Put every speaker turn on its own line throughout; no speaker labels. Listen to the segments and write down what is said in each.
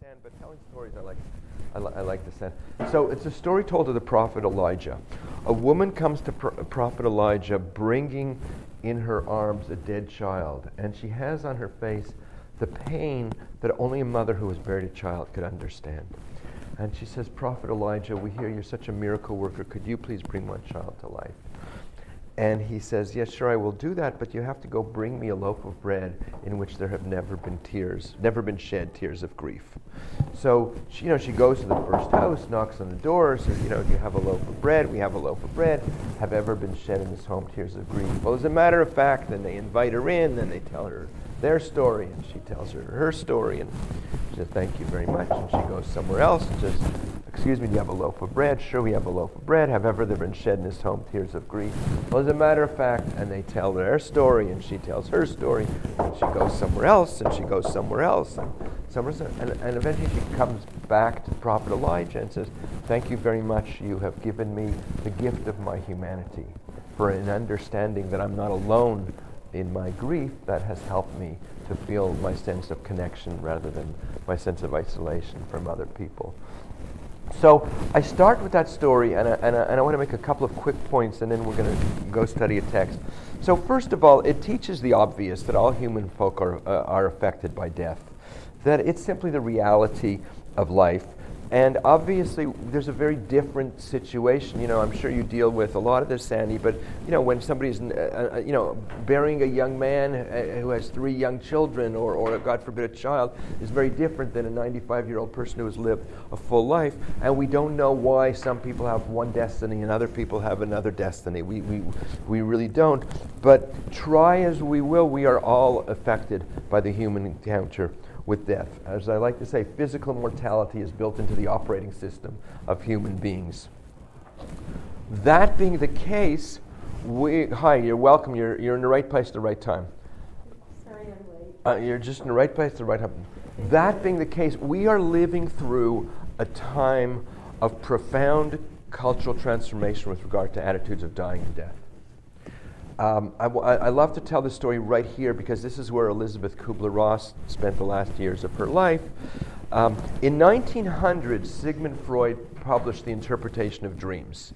stand, but telling stories I like. I, li- I like to stand. So it's a story told of the prophet Elijah. A woman comes to pro- prophet Elijah bringing in her arms a dead child, and she has on her face the pain that only a mother who has buried a child could understand. And she says, Prophet Elijah, we hear you're such a miracle worker. Could you please bring my child to life? And he says, Yes, sure, I will do that, but you have to go bring me a loaf of bread in which there have never been tears, never been shed tears of grief. So, she, you know, she goes to the first house, knocks on the door, says, You know, do you have a loaf of bread? We have a loaf of bread. Have ever been shed in this home tears of grief? Well, as a matter of fact, then they invite her in, then they tell her their story, and she tells her her story, and she says, Thank you very much. And she goes somewhere else says, Excuse me, do you have a loaf of bread? Sure, we have a loaf of bread. Have ever there been shed in this home tears of grief? Well, as a matter of fact, and they tell their story, and she tells her story, and she goes somewhere else, and she goes somewhere else, and somewhere else, and, and eventually she comes back to Prophet Elijah and says, Thank you very much. You have given me the gift of my humanity for an understanding that I'm not alone in my grief that has helped me to feel my sense of connection rather than my sense of isolation from other people. So I start with that story, and I, and I, and I want to make a couple of quick points, and then we're going to go study a text. So first of all, it teaches the obvious that all human folk are, uh, are affected by death, that it's simply the reality of life. And obviously, there's a very different situation. You know, I'm sure you deal with a lot of this, Sandy. But you know, when somebody's, uh, uh, you know, burying a young man uh, who has three young children, or, or God forbid, a child, is very different than a 95-year-old person who has lived a full life. And we don't know why some people have one destiny and other people have another destiny. We we we really don't. But try as we will, we are all affected by the human encounter with death. As I like to say, physical mortality is built into the operating system of human beings. That being the case, we, hi, you're welcome. You're, you're in the right place at the right time.
Sorry I'm late.
Uh, you're just in the right place at the right time. That being the case, we are living through a time of profound cultural transformation with regard to attitudes of dying and death. Um, I, w- I love to tell this story right here because this is where Elizabeth Kubler Ross spent the last years of her life. Um, in 1900, Sigmund Freud published The Interpretation of Dreams.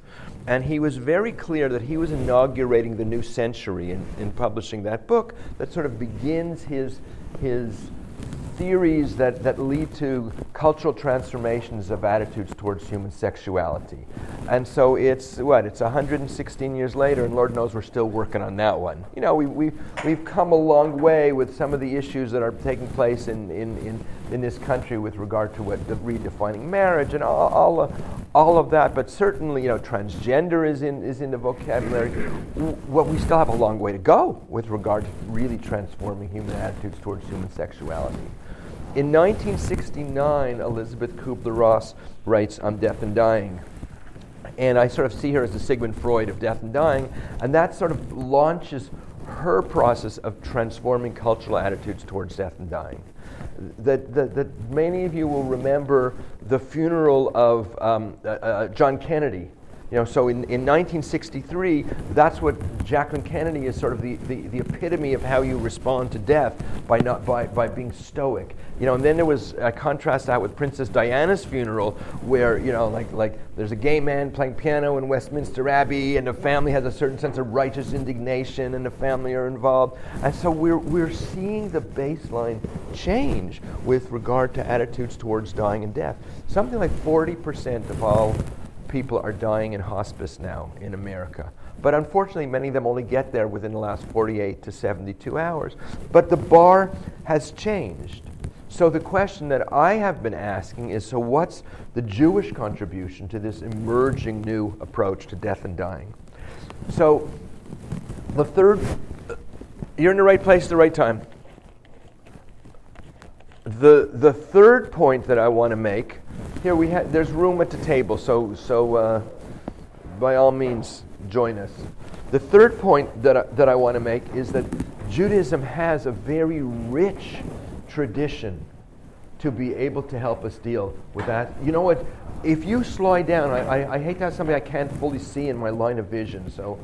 And he was very clear that he was inaugurating the new century in, in publishing that book that sort of begins his, his theories that, that lead to cultural transformations of attitudes towards human sexuality. And so it's what? It's 116 years later, and Lord knows we're still working on that one. You know, we, we, we've come a long way with some of the issues that are taking place in, in, in, in this country with regard to what the redefining marriage and all, all, all of that. But certainly, you know, transgender is in, is in the vocabulary. Well, we still have a long way to go with regard to really transforming human attitudes towards human sexuality. In 1969, Elizabeth Kubler Ross writes on death and dying. And I sort of see her as the Sigmund Freud of death and dying, and that sort of launches her process of transforming cultural attitudes towards death and dying. That, that, that many of you will remember the funeral of um, uh, uh, John Kennedy you know, so in, in 1963, that's what Jacqueline Kennedy is sort of the, the, the epitome of how you respond to death by, not, by, by being stoic. You know, and then there was a contrast that with Princess Diana's funeral, where, you know, like, like there's a gay man playing piano in Westminster Abbey, and the family has a certain sense of righteous indignation, and the family are involved. And so we're, we're seeing the baseline change with regard to attitudes towards dying and death. Something like 40% of all people are dying in hospice now in America. But unfortunately, many of them only get there within the last 48 to 72 hours. But the bar has changed. So the question that I have been asking is so what's the Jewish contribution to this emerging new approach to death and dying? So the third, you're in the right place at the right time. The, the third point that I want to make here we have there's room at the table so so uh, by all means join us. The third point that I, that I want to make is that Judaism has a very rich tradition to be able to help us deal with that. You know what? If you slide down I, I, I hate to have somebody I can't fully see in my line of vision so.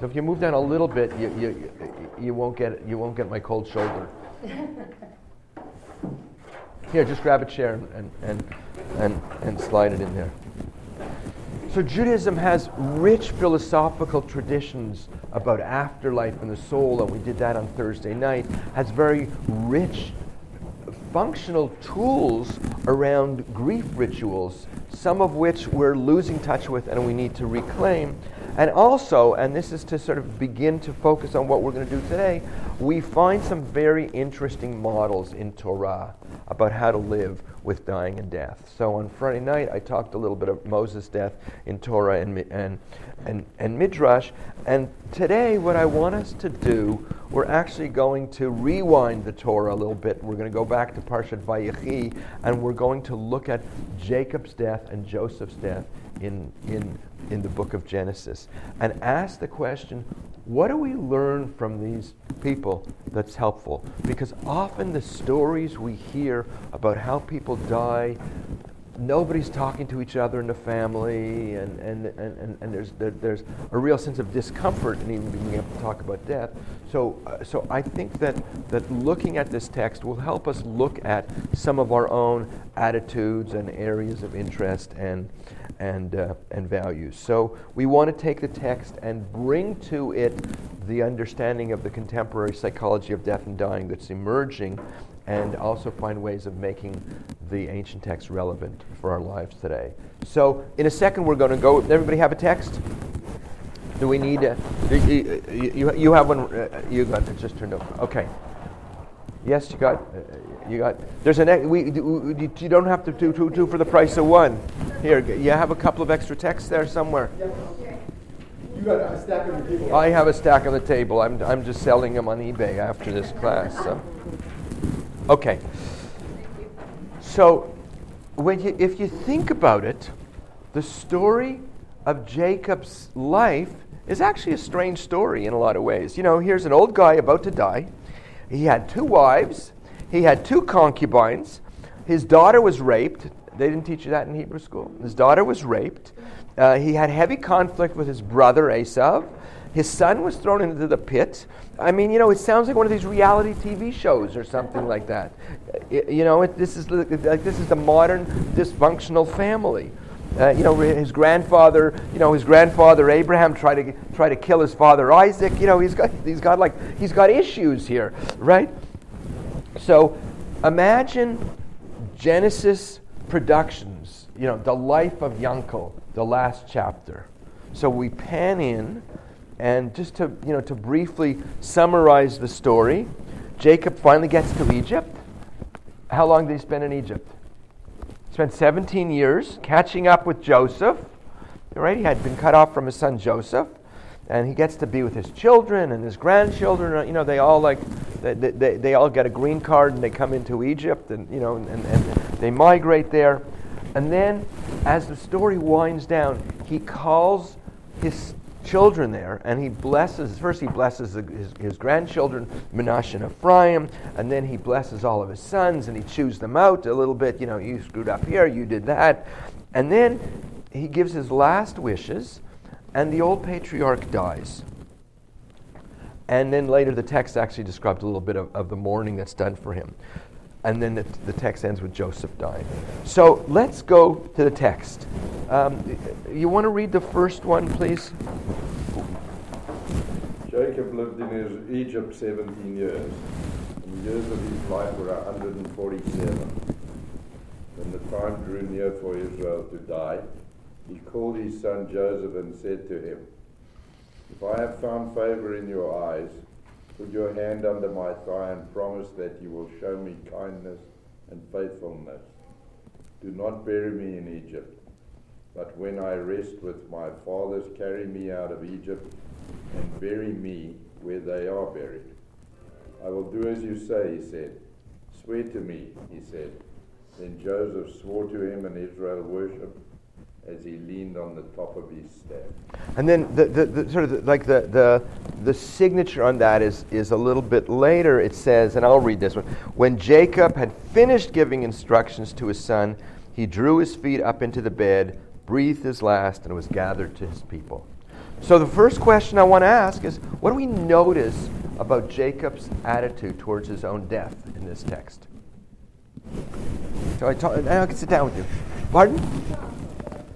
So if you move down a little bit you, you, you won't get you won't get my cold shoulder Here, just grab a chair and, and, and, and slide it in there. So, Judaism has rich philosophical traditions about afterlife and the soul, and we did that on Thursday night, has very rich functional tools around grief rituals, some of which we're losing touch with and we need to reclaim. And also, and this is to sort of begin to focus on what we're going to do today, we find some very interesting models in Torah about how to live with dying and death. So on Friday night, I talked a little bit of Moses' death in Torah and, and, and, and Midrash. And today, what I want us to do, we're actually going to rewind the Torah a little bit. We're going to go back to Parshat Vayechi, and we're going to look at Jacob's death and Joseph's death in, in, in the book of Genesis and ask the question what do we learn from these people that's helpful? Because often the stories we hear about how people die, nobody's talking to each other in the family, and, and, and, and, there's, there, there's a real sense of discomfort in even being able to talk about death. So, uh, so I think that, that looking at this text will help us look at some of our own attitudes and areas of interest and, and, uh, and values. So we want to take the text and bring to it the understanding of the contemporary psychology of death and dying that's emerging and also find ways of making the ancient text relevant for our lives today. So in a second we're going to go. Everybody have a text? Do we need? A, you, you, you, have one. Uh, you got it just turned over. Okay. Yes, you got. Uh, you got. There's an. We, you don't have to do two, two for the price of one. Here, you have a couple of extra texts there somewhere.
You got a stack on the table.
I have a stack on the table. I'm, I'm just selling them on eBay after this class. So. Okay. So, when you, if you think about it, the story of Jacob's life is actually a strange story in a lot of ways. You know, here's an old guy about to die. He had two wives, he had two concubines, his daughter was raped. They didn't teach you that in Hebrew school. His daughter was raped. Uh, he had heavy conflict with his brother Esav. His son was thrown into the pit. I mean, you know, it sounds like one of these reality TV shows or something like that. It, you know, it, this is like this is the modern dysfunctional family. Uh, you know, his grandfather, you know, his grandfather Abraham tried to try to kill his father Isaac. You know, he's got he's got like he's got issues here, right? So, imagine Genesis Productions, you know, the life of Yankel, the last chapter. So we pan in, and just to, you know, to briefly summarize the story, Jacob finally gets to Egypt. How long did he spend in Egypt? Spent 17 years catching up with Joseph. Right? He had been cut off from his son Joseph and he gets to be with his children and his grandchildren. You know, they all like they, they, they all get a green card and they come into Egypt and you know and, and they migrate there. And then, as the story winds down, he calls his children there and he blesses. First, he blesses his, his grandchildren, Menashe and Ephraim, and then he blesses all of his sons and he chews them out a little bit. You know, you screwed up here, you did that, and then he gives his last wishes and the old patriarch dies. And then later, the text actually describes a little bit of, of the mourning that's done for him. And then the, the, text ends with Joseph dying. So let's go to the text. Um, you want to read the first one, please?
Jacob lived in Egypt 17 years. And the years of his life were 147. When the time drew near for Israel to die, he called his son Joseph and said to him, If I have found favor in your eyes, put your hand under my thigh and promise that you will show me kindness and faithfulness. Do not bury me in Egypt, but when I rest with my fathers, carry me out of Egypt and bury me where they are buried. I will do as you say, he said. Swear to me, he said. Then Joseph swore to him, and Israel worshipped as he leaned on the top of his staff.
And then the, the, the sort of the, like the, the, the signature on that is, is a little bit later. It says, and I'll read this one. When Jacob had finished giving instructions to his son, he drew his feet up into the bed, breathed his last, and was gathered to his people. So the first question I want to ask is what do we notice about Jacob's attitude towards his own death in this text? So I, talk, I can sit down with you. Pardon?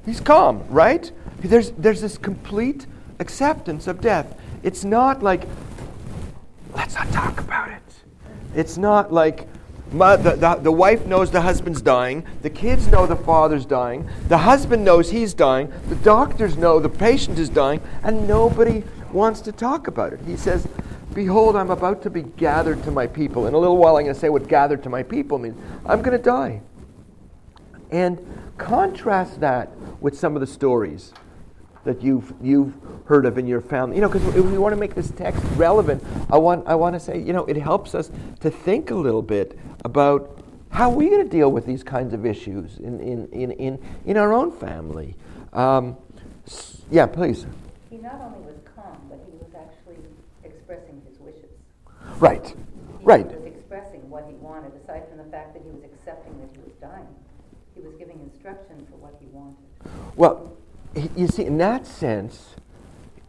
He's calm, right? There's, there's this complete acceptance of death. It's not like, let's not talk about it. It's not like, my, the, the, the wife knows the husband's dying. The kids know the father's dying. The husband knows he's dying. The doctors know the patient is dying. And nobody wants to talk about it. He says, Behold, I'm about to be gathered to my people. In a little while, I'm going to say what gathered to my people means. I'm going to die. And contrast that with some of the stories that you've, you've heard of in your family. You know, because if we want to make this text relevant, I want, I want to say, you know, it helps us to think a little bit about how are we going to deal with these kinds of issues in, in, in, in, in our own family. Um, yeah, please.
He not only was calm, but he was actually expressing his wishes.
Right,
He
right.
was expressing what he wanted, aside from the fact that he was accepting that he was dying. He was giving instruction for what he wanted.
Well, you see, in that sense,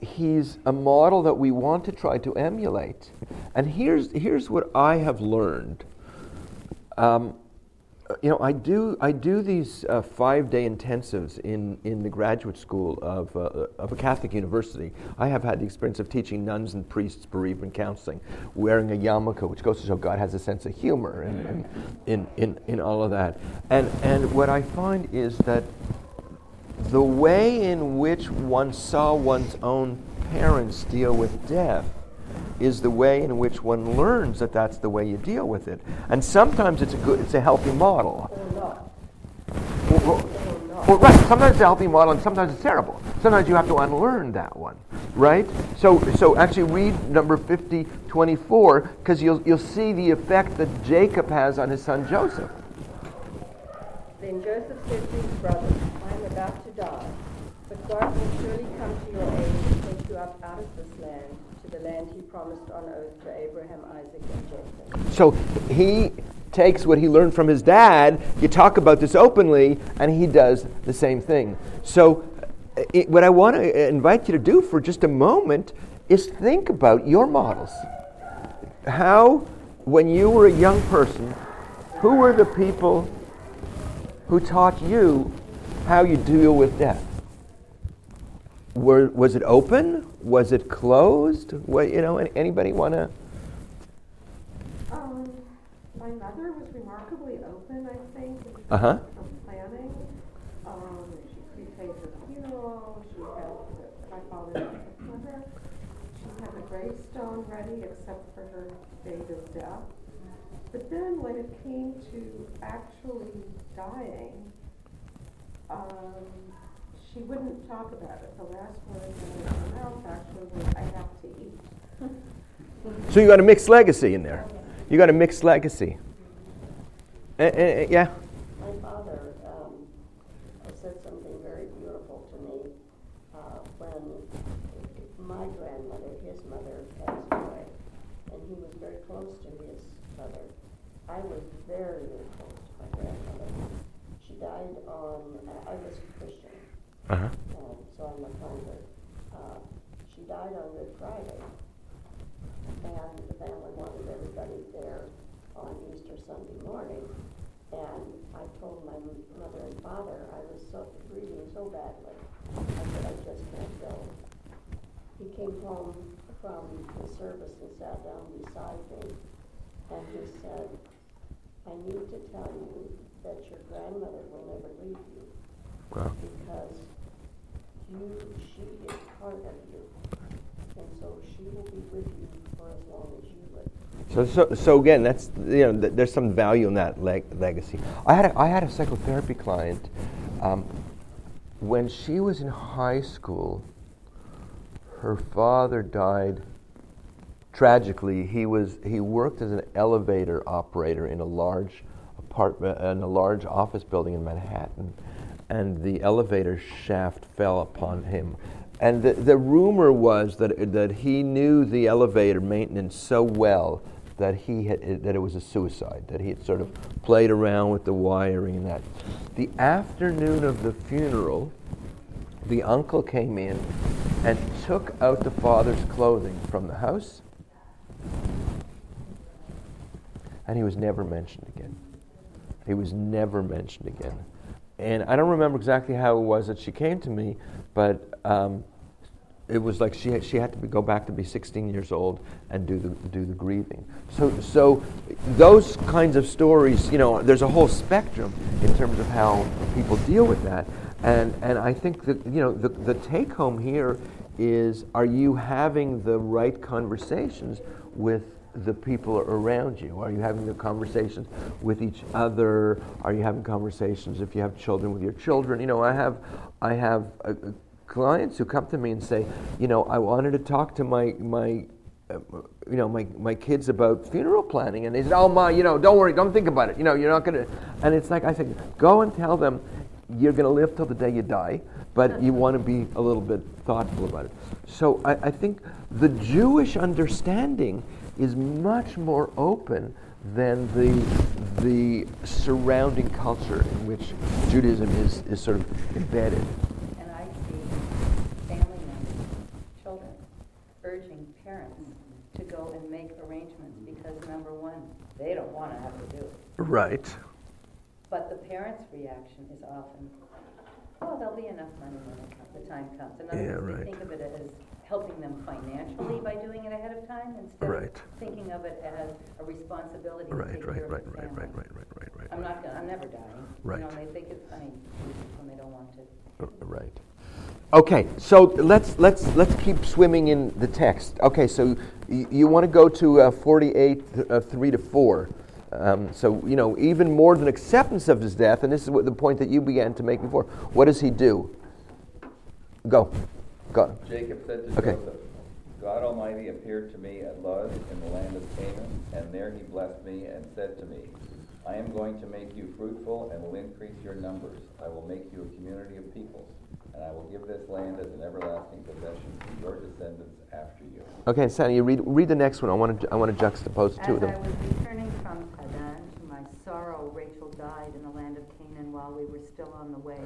he's a model that we want to try to emulate. And here's, here's what I have learned. Um, you know, I do, I do these uh, five day intensives in, in the graduate school of, uh, of a Catholic university. I have had the experience of teaching nuns and priests bereavement counseling, wearing a yarmulke, which goes to show God has a sense of humor in, in, in, in, in all of that. And, and what I find is that the way in which one saw one's own parents deal with death is the way in which one learns that that's the way you deal with it. And sometimes it's a good, it's a healthy model.
Or not.
Well, well, right. Sometimes it's a healthy model, and sometimes it's terrible. Sometimes you have to unlearn that one, right? So, so actually, read number fifty twenty-four because you'll you'll see the effect that Jacob has on his son Joseph.
Then Joseph said to his brothers, I am about to die, but God will surely come to your aid and take you up out of this land, the land he promised on oath to Abraham, Isaac, and Jacob.
So he takes what he learned from his dad. You talk about this openly, and he does the same thing. So, uh, it, what I want to uh, invite you to do for just a moment is think about your models. How, when you were a young person, who were the people who taught you how you deal with death? Were, was it open? Was it closed? What, you know, any- anybody want to?
Um, my mother was remarkably open, I think,
Uh huh.
planning. Um, she prepaid her funeral, she had, my father took her. She had a gravestone ready except for her date of death. But then when it came to actually dying, um, she wouldn't talk about it. The last words out of her mouth actually were, I have to eat.
So you got a mixed legacy in there. You got a mixed legacy. Eh, eh, yeah.
My father um, said something very beautiful to me uh, when my grandmother, his mother, passed away, and he was very close to his mother. I was very, very close to my grandmother. She died on, I was a Christian,
Uh huh.
um, so I'm a convert. Uh, she died on Good Friday, and the family wanted everybody there on Easter Sunday morning. And I told my mother and father I was so grieving so badly. I said I just can't go. He came home from the service and sat down beside me, and he said, "I need to tell you that your grandmother will never leave you
Wow.
because you, she is part of you. And so she will be with you for as long as you live.
So, so, so again, that's you know, th- there's some value in that leg- legacy. I had a, I had a psychotherapy client um, when she was in high school. Her father died tragically. He was he worked as an elevator operator in a large apartment in a large office building in Manhattan, and the elevator shaft fell upon him. And the, the rumor was that that he knew the elevator maintenance so well that he had that it was a suicide. That he had sort of played around with the wiring and that. The afternoon of the funeral, the uncle came in and took out the father's clothing from the house, and he was never mentioned again. He was never mentioned again. And I don't remember exactly how it was that she came to me, but um, it was like she had, she had to be, go back to be 16 years old and do the do the grieving. So so those kinds of stories, you know, there's a whole spectrum in terms of how people deal with that. And and I think that you know the the take home here is are you having the right conversations with the people around you? Are you having the conversations with each other? Are you having conversations if you have children with your children? You know, I have I have uh, clients who come to me and say, you know, I wanted to talk to my my uh, you know my, my kids about funeral planning and they said oh my you know don't worry don't think about it you know you're not going to and it's like i said go and tell them you're going to live till the day you die but you want to be a little bit thoughtful about it so I, I think the jewish understanding is much more open than the the surrounding culture in which judaism is, is sort of embedded
And I see family members, children, urging parents to go and make arrangements because, number one, They don't want to have to do it.
Right.
But the parents' reaction is often, oh, there'll be enough money when the time comes. In other
yeah,
words,
right.
think of it as helping them financially by doing it ahead of time instead
right.
of thinking of it as a responsibility
right,
to take
right,
care
right,
of the
right,
family.
right, right, right, right, right.
I'm not gonna, I'm never dying.
Right.
You know, they think it's funny when they don't want to.
Uh, right. Okay, so let's let's let's keep swimming in the text. Okay, so y- you want to go to uh, 48, uh, 3 to 4. Um, so, you know, even more than acceptance of his death, and this is what the point that you began to make before, what does he do? Go. Go.
Jacob said to
Okay.
Joseph, God Almighty appeared to me at Luz in the land of Canaan, and there he blessed me and said to me, I am going to make you fruitful and will increase your numbers. I will make you a community of peoples, and I will give this land as an everlasting possession to your descendants after you.
Okay, Sandy, you read, read the next one. I want to I want to juxtapose the two of
them. I was returning from Paddan to my sorrow, Rachel died in the land of Canaan while we were still on the way,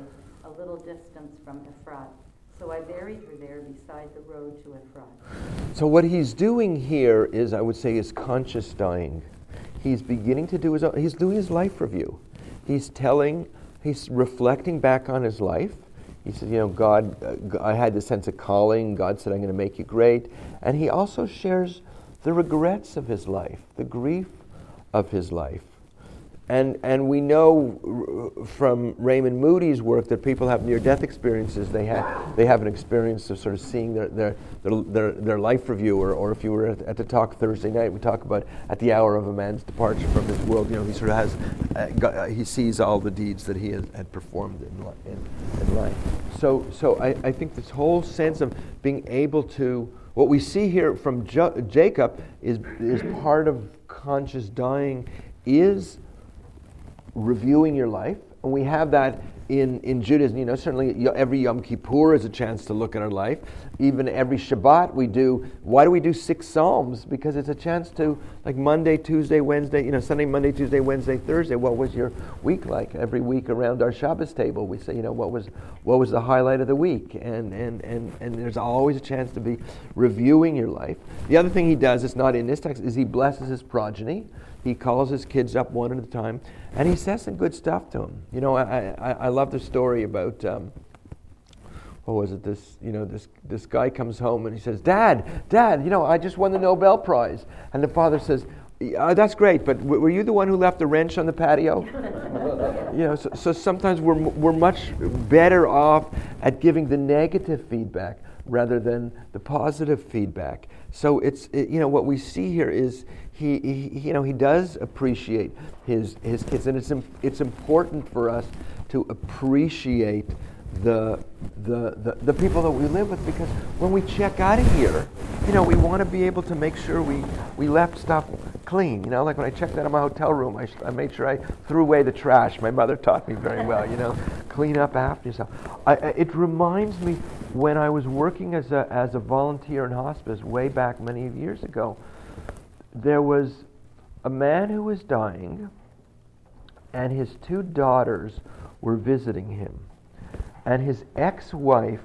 a little distance from Ephrat. So I buried her there beside the road to Ephrat.
So what he's doing here is, I would say, is conscious dying. He's beginning to do his own, he's doing his life review. He's telling, he's reflecting back on his life. He said, you know, God, uh, I had this sense of calling. God said, I'm going to make you great. And he also shares the regrets of his life, the grief of his life. And, and we know from Raymond Moody's work that people have near death experiences. They have, they have an experience of sort of seeing their, their, their, their, their life review. Or, or if you were at, at the talk Thursday night, we talk about at the hour of a man's departure from this world. You know, he sort of has, uh, got, uh, he sees all the deeds that he has, had performed in, li- in, in life. So, so I, I think this whole sense of being able to, what we see here from jo- Jacob is, is part of conscious dying, is reviewing your life. And we have that in, in Judaism. You know, certainly every Yom Kippur is a chance to look at our life. Even every Shabbat we do. Why do we do six Psalms? Because it's a chance to, like Monday, Tuesday, Wednesday, you know, Sunday, Monday, Tuesday, Wednesday, Thursday. What was your week like? Every week around our Shabbos table, we say, you know, what was what was the highlight of the week? And and and and there's always a chance to be reviewing your life. The other thing he does, it's not in this text, is he blesses his progeny. He calls his kids up one at a time, and he says some good stuff to them. You know, I, I, I love the story about um, what was it? This you know this this guy comes home and he says, "Dad, Dad, you know I just won the Nobel Prize," and the father says. Uh, that's great, but w- were you the one who left the wrench on the patio? you know, so, so sometimes we're, m- we're much better off at giving the negative feedback rather than the positive feedback. So it's it, you know what we see here is he, he you know he does appreciate his his kids, and it's im- it's important for us to appreciate the, the the the people that we live with because when we check out of here, you know we want to be able to make sure we we left stuff clean. You know, like when I checked out of my hotel room, I, I made sure I threw away the trash. My mother taught me very well. You know, clean up after yourself. I, I, it reminds me when I was working as a as a volunteer in hospice way back many years ago. There was a man who was dying, and his two daughters were visiting him, and his ex-wife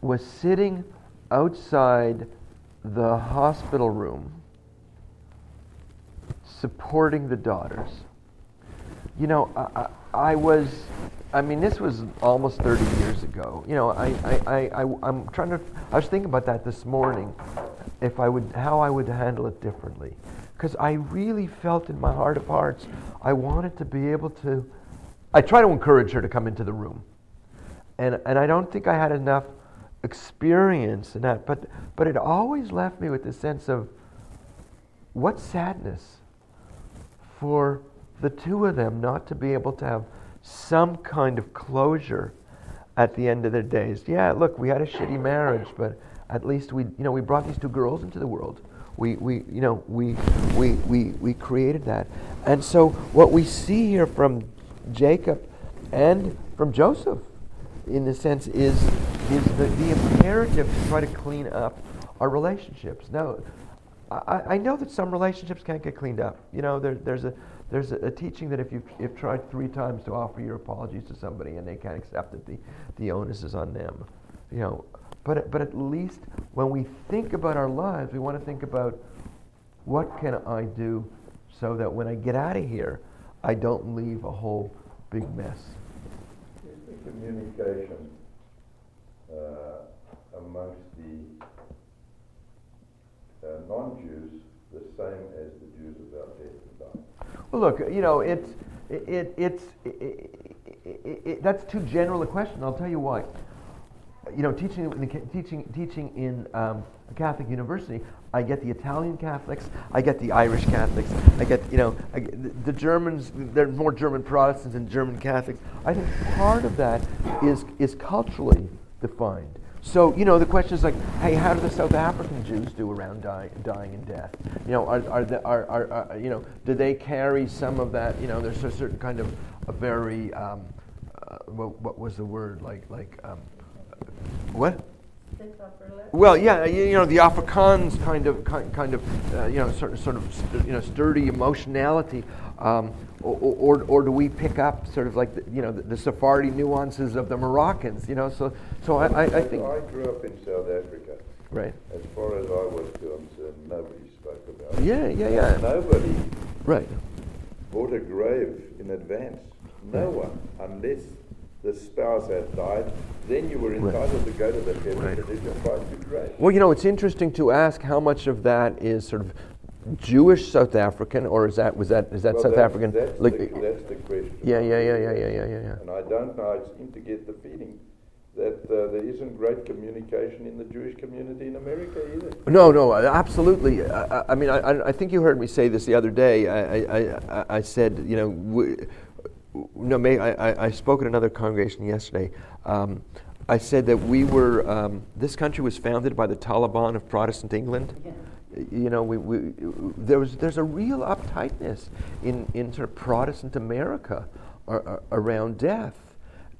was sitting outside the hospital room supporting the daughters. you know, I, I, I was, I mean, this was almost 30 years ago. You know, I, I, I, I, I'm trying to, I was thinking about that this morning, if I would, how I would handle it differently. Because I really felt in my heart of hearts, I wanted to be able to, I try to encourage her to come into the room. And, and I don't think I had enough experience in that, but, but it always left me with the sense of what sadness for the two of them not to be able to have some kind of closure at the end of their days. Yeah, look, we had a shitty marriage, but at least we, you know, we brought these two girls into the world. We, we, you know, we, we, we, we created that. And so what we see here from Jacob and from Joseph, in a sense, is, is the, the imperative to try to clean up our relationships. Now, I, I know that some relationships can't get cleaned up. You know, there, there's a there's a, a, teaching that if you've, you've tried three times to offer your apologies to somebody and they can't accept it, the, the onus is on them. You know, but, but at least when we think about our lives, we want to think about what can I do so that when I get out of here, I don't leave a whole big mess.
Communication uh, amongst the uh, non-Jews the same as the Jews about death and dying?
Well, look, you know, it's, it, it's, it, it, that's too general a question. I'll tell you why. You know, teaching, teaching, teaching in um, a Catholic university, I get the Italian Catholics, I get the Irish Catholics, I get, you know, get the, Germans, Germans, there's more German Protestants than German Catholics. I think part of that is, is culturally defined. So, you know, the question is like, hey, how do the South African Jews do around die, dying and death? You know, are, are, the, are, are, are, you know, do they carry some of that? You know, there's a certain kind of a very, um, uh, what, what, was the word? Like, like, um, what? Well, yeah, you, know, the Afrikaans kind of, kind, kind of, uh, you know, sort of, sort of, you know, sturdy emotionality. Um, or, or, or, do we pick up sort of like the, you know the, the, Sephardi nuances of the Moroccans? You know, so so I, I, I think
I grew up in South Africa.
Right.
As far as I was concerned, nobody spoke about
it. Yeah, yeah, yeah.
Nobody.
Right.
Bought a grave in advance. No right. one, unless the spouse had died, then you were entitled right. to go to the right. grave.
Well, you know, it's interesting to ask how much of that is sort of Jewish South African, or is that was that is that
well,
South
that's,
African?
That's,
like,
the, that's the question.
Yeah, yeah, yeah, yeah, yeah, yeah, yeah.
And I don't know. I seem to get the feeling that uh, there isn't great communication in the Jewish community in America either.
No, no, absolutely. I, I mean, I, I, think you heard me say this the other day. I, I, I said, you know, we, no, May, I, I spoke at another congregation yesterday. Um, I said that we were, um, this country was founded by the Taliban of Protestant England. Yeah you know, we, we, there was, there's a real uptightness in, in sort of Protestant America around death.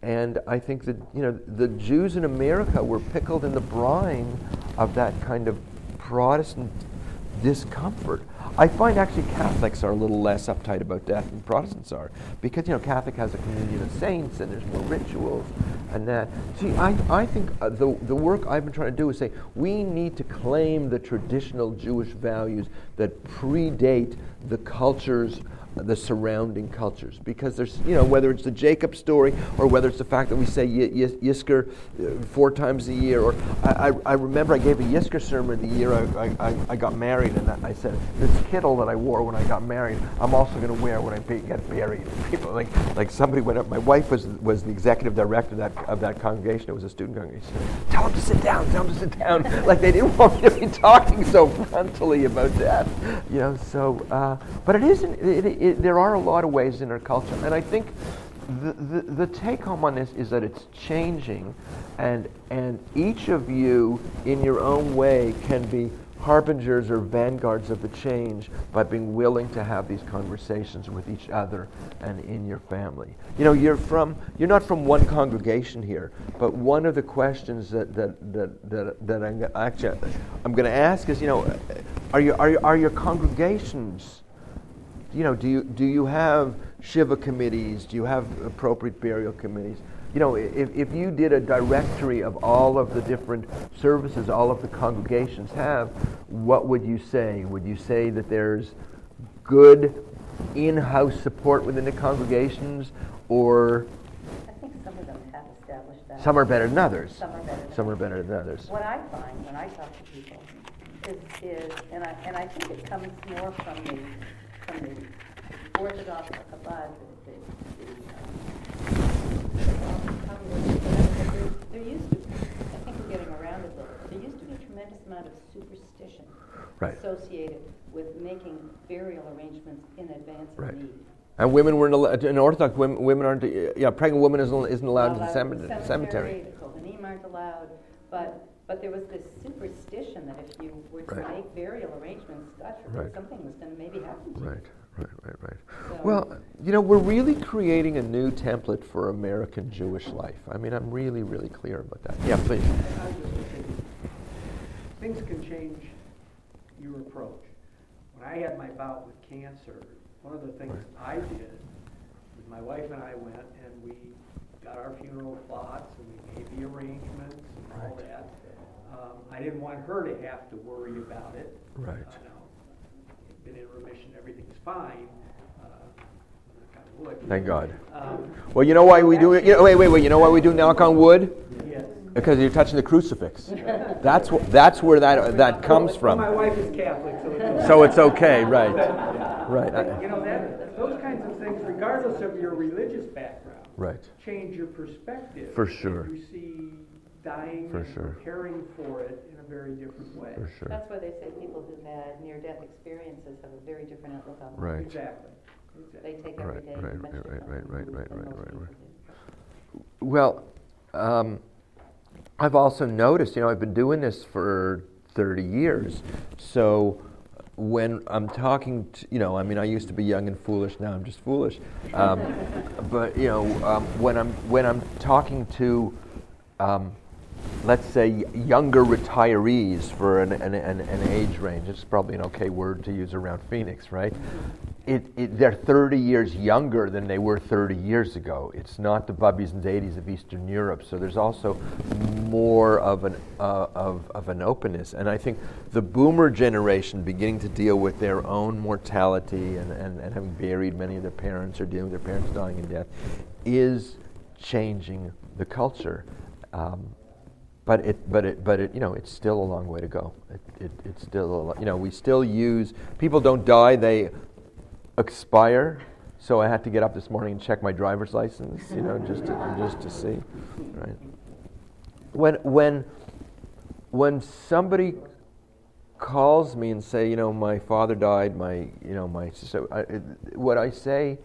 And I think that, you know, the Jews in America were pickled in the brine of that kind of Protestant discomfort. I find actually Catholics are a little less uptight about death than Protestants are because you know Catholic has a community of saints and there's more rituals and that. See, I, I think uh, the, the work I've been trying to do is say we need to claim the traditional Jewish values that predate the cultures the surrounding cultures. Because there's you know whether it's the Jacob story or whether it's the fact that we say y- y- Yizkor uh, four times a year or I, I, I, remember I gave a Yizkor sermon the year I, I, I got married and I said this kittel that I wore when I got married I'm also going to wear when I be, get buried. People like like somebody went up my wife was was the executive director of that of that congregation. It was a student congregation. Tell them to sit down tell them to sit down. Like they didn't want me to be talking so frontally about death you know so uh, but it isn't it, it, it, there are a lot of ways in our culture, and I think the, the, the take home on this is that it's changing, and, and each of you, in your own way, can be harbingers or vanguards of the change by being willing to have these conversations with each other and in your family. You know, you're from you're not from one congregation here, but one of the questions that that that that, that I'm actually I'm going to ask is, you know, are you are, are your congregations you know, do you, do you have Shiva committees? Do you have appropriate burial committees? You know, if, if you did a directory of all of the different services all of the congregations have, what would you say? Would you say that there's good in-house support within the congregations, or
I think some of them have established that.
some are better than others?
Some are better than
Some are
others.
better than others.
What I find when I talk to people is, is and I, and I think it comes more from the, from the Orthodox Chabad, the, the, um, there, used to, I think we're getting around it, though, there used to be a tremendous amount of superstition
Right.
associated with making burial arrangements in advance
Right.
of need.
And women weren't allowed, in Orthodox, women, women aren't, yeah, pregnant woman isn't, isn't allowed in the cemetery. cemetery.
The Kohanim aren't allowed, but, but there was this superstition if were to
Right.
make burial arrangements, God forbid,
Right.
something was gonna maybe happen to you.
Right, right, right, right.
So-
Well, you know, we're really creating a new template for American Jewish life. I mean, I'm really, really clear about that. Yeah, please.
I was just thinking, Things can change your approach. When I had my bout with cancer, one of the things I did was my wife and I went and we got our funeral plots and we made the arrangements and all
Right.
that. Um, I didn't want her to have to worry about it.
Right.
I know, been in remission, everything's fine, uh, knock on wood.
Thank God.
Um,
Well, you know why we do it? You know, wait, wait, wait. You know why we do knock on wood?
yes.
Because you're touching the crucifix. That's wh- that's where that that comes
Well, My
from.
wife is Catholic, so it's.
So it's okay, right? Right.
But, You know, that, those kinds of things, regardless of your religious background,
Right.
change your perspective.
For sure.
You see dying
For
and
sure.
preparing for it in a very different way.
For sure.
That's why they say people who've had near-death experiences have a very different outlook on life.
Right.
Exactly. Exactly.
They take
Right,
every day
right,
much
right,
differently
right, right, right, right, right, right. Well, um, I've also noticed, you know, I've been doing this for 30 years. So when I'm talking to, you know, I mean, I used to be young and foolish, now I'm just foolish. Um, but, you know, um, when, I'm, when I'm talking to, um, let's say, younger retirees for an, an, an, an age range, it's probably an okay word to use around Phoenix, right? It, it, they're 30 years younger than they were 30 years ago. It's not the bubbies and zaydies of Eastern Europe, so there's also more of an, uh, of, of an openness. And I think the boomer generation beginning to deal with their own mortality and, and, and having buried many of their parents or dealing with their parents dying in death is changing the culture. Um, but it, but it, but it, you know, it's still a long way to go. It, it, it's still, a you know, we still use. People don't die; they expire. So I had to get up this morning and check my driver's license, you know, just to, just to see, right? When when when somebody calls me and say, you know, my father died, my, you know, my sister, I, what I say,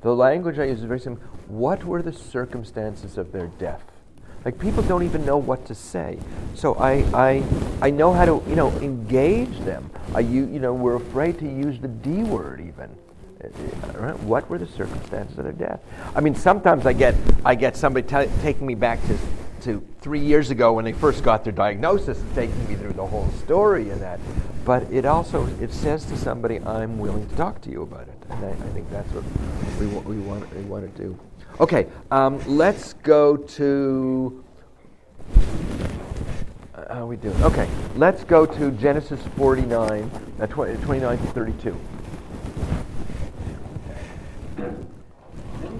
the language I use is very simple. What were the circumstances of their death? Like people don't even know what to say. So I, I, I know how to, you know, engage them. I, you, you know, we're afraid to use the D word even. Uh, uh, right? What were the circumstances of their death? I mean, sometimes I get, I get somebody t- taking me back to, to three years ago when they first got their diagnosis and taking me through the whole story and that. But it also, it says to somebody, I'm willing to talk to you about it. And I, I think that's what we, we, want, we want to do. Okay, um, let's go to. Uh, how are we doing? Okay, let's go to Genesis 49, uh, 20, 29 to 32.
Then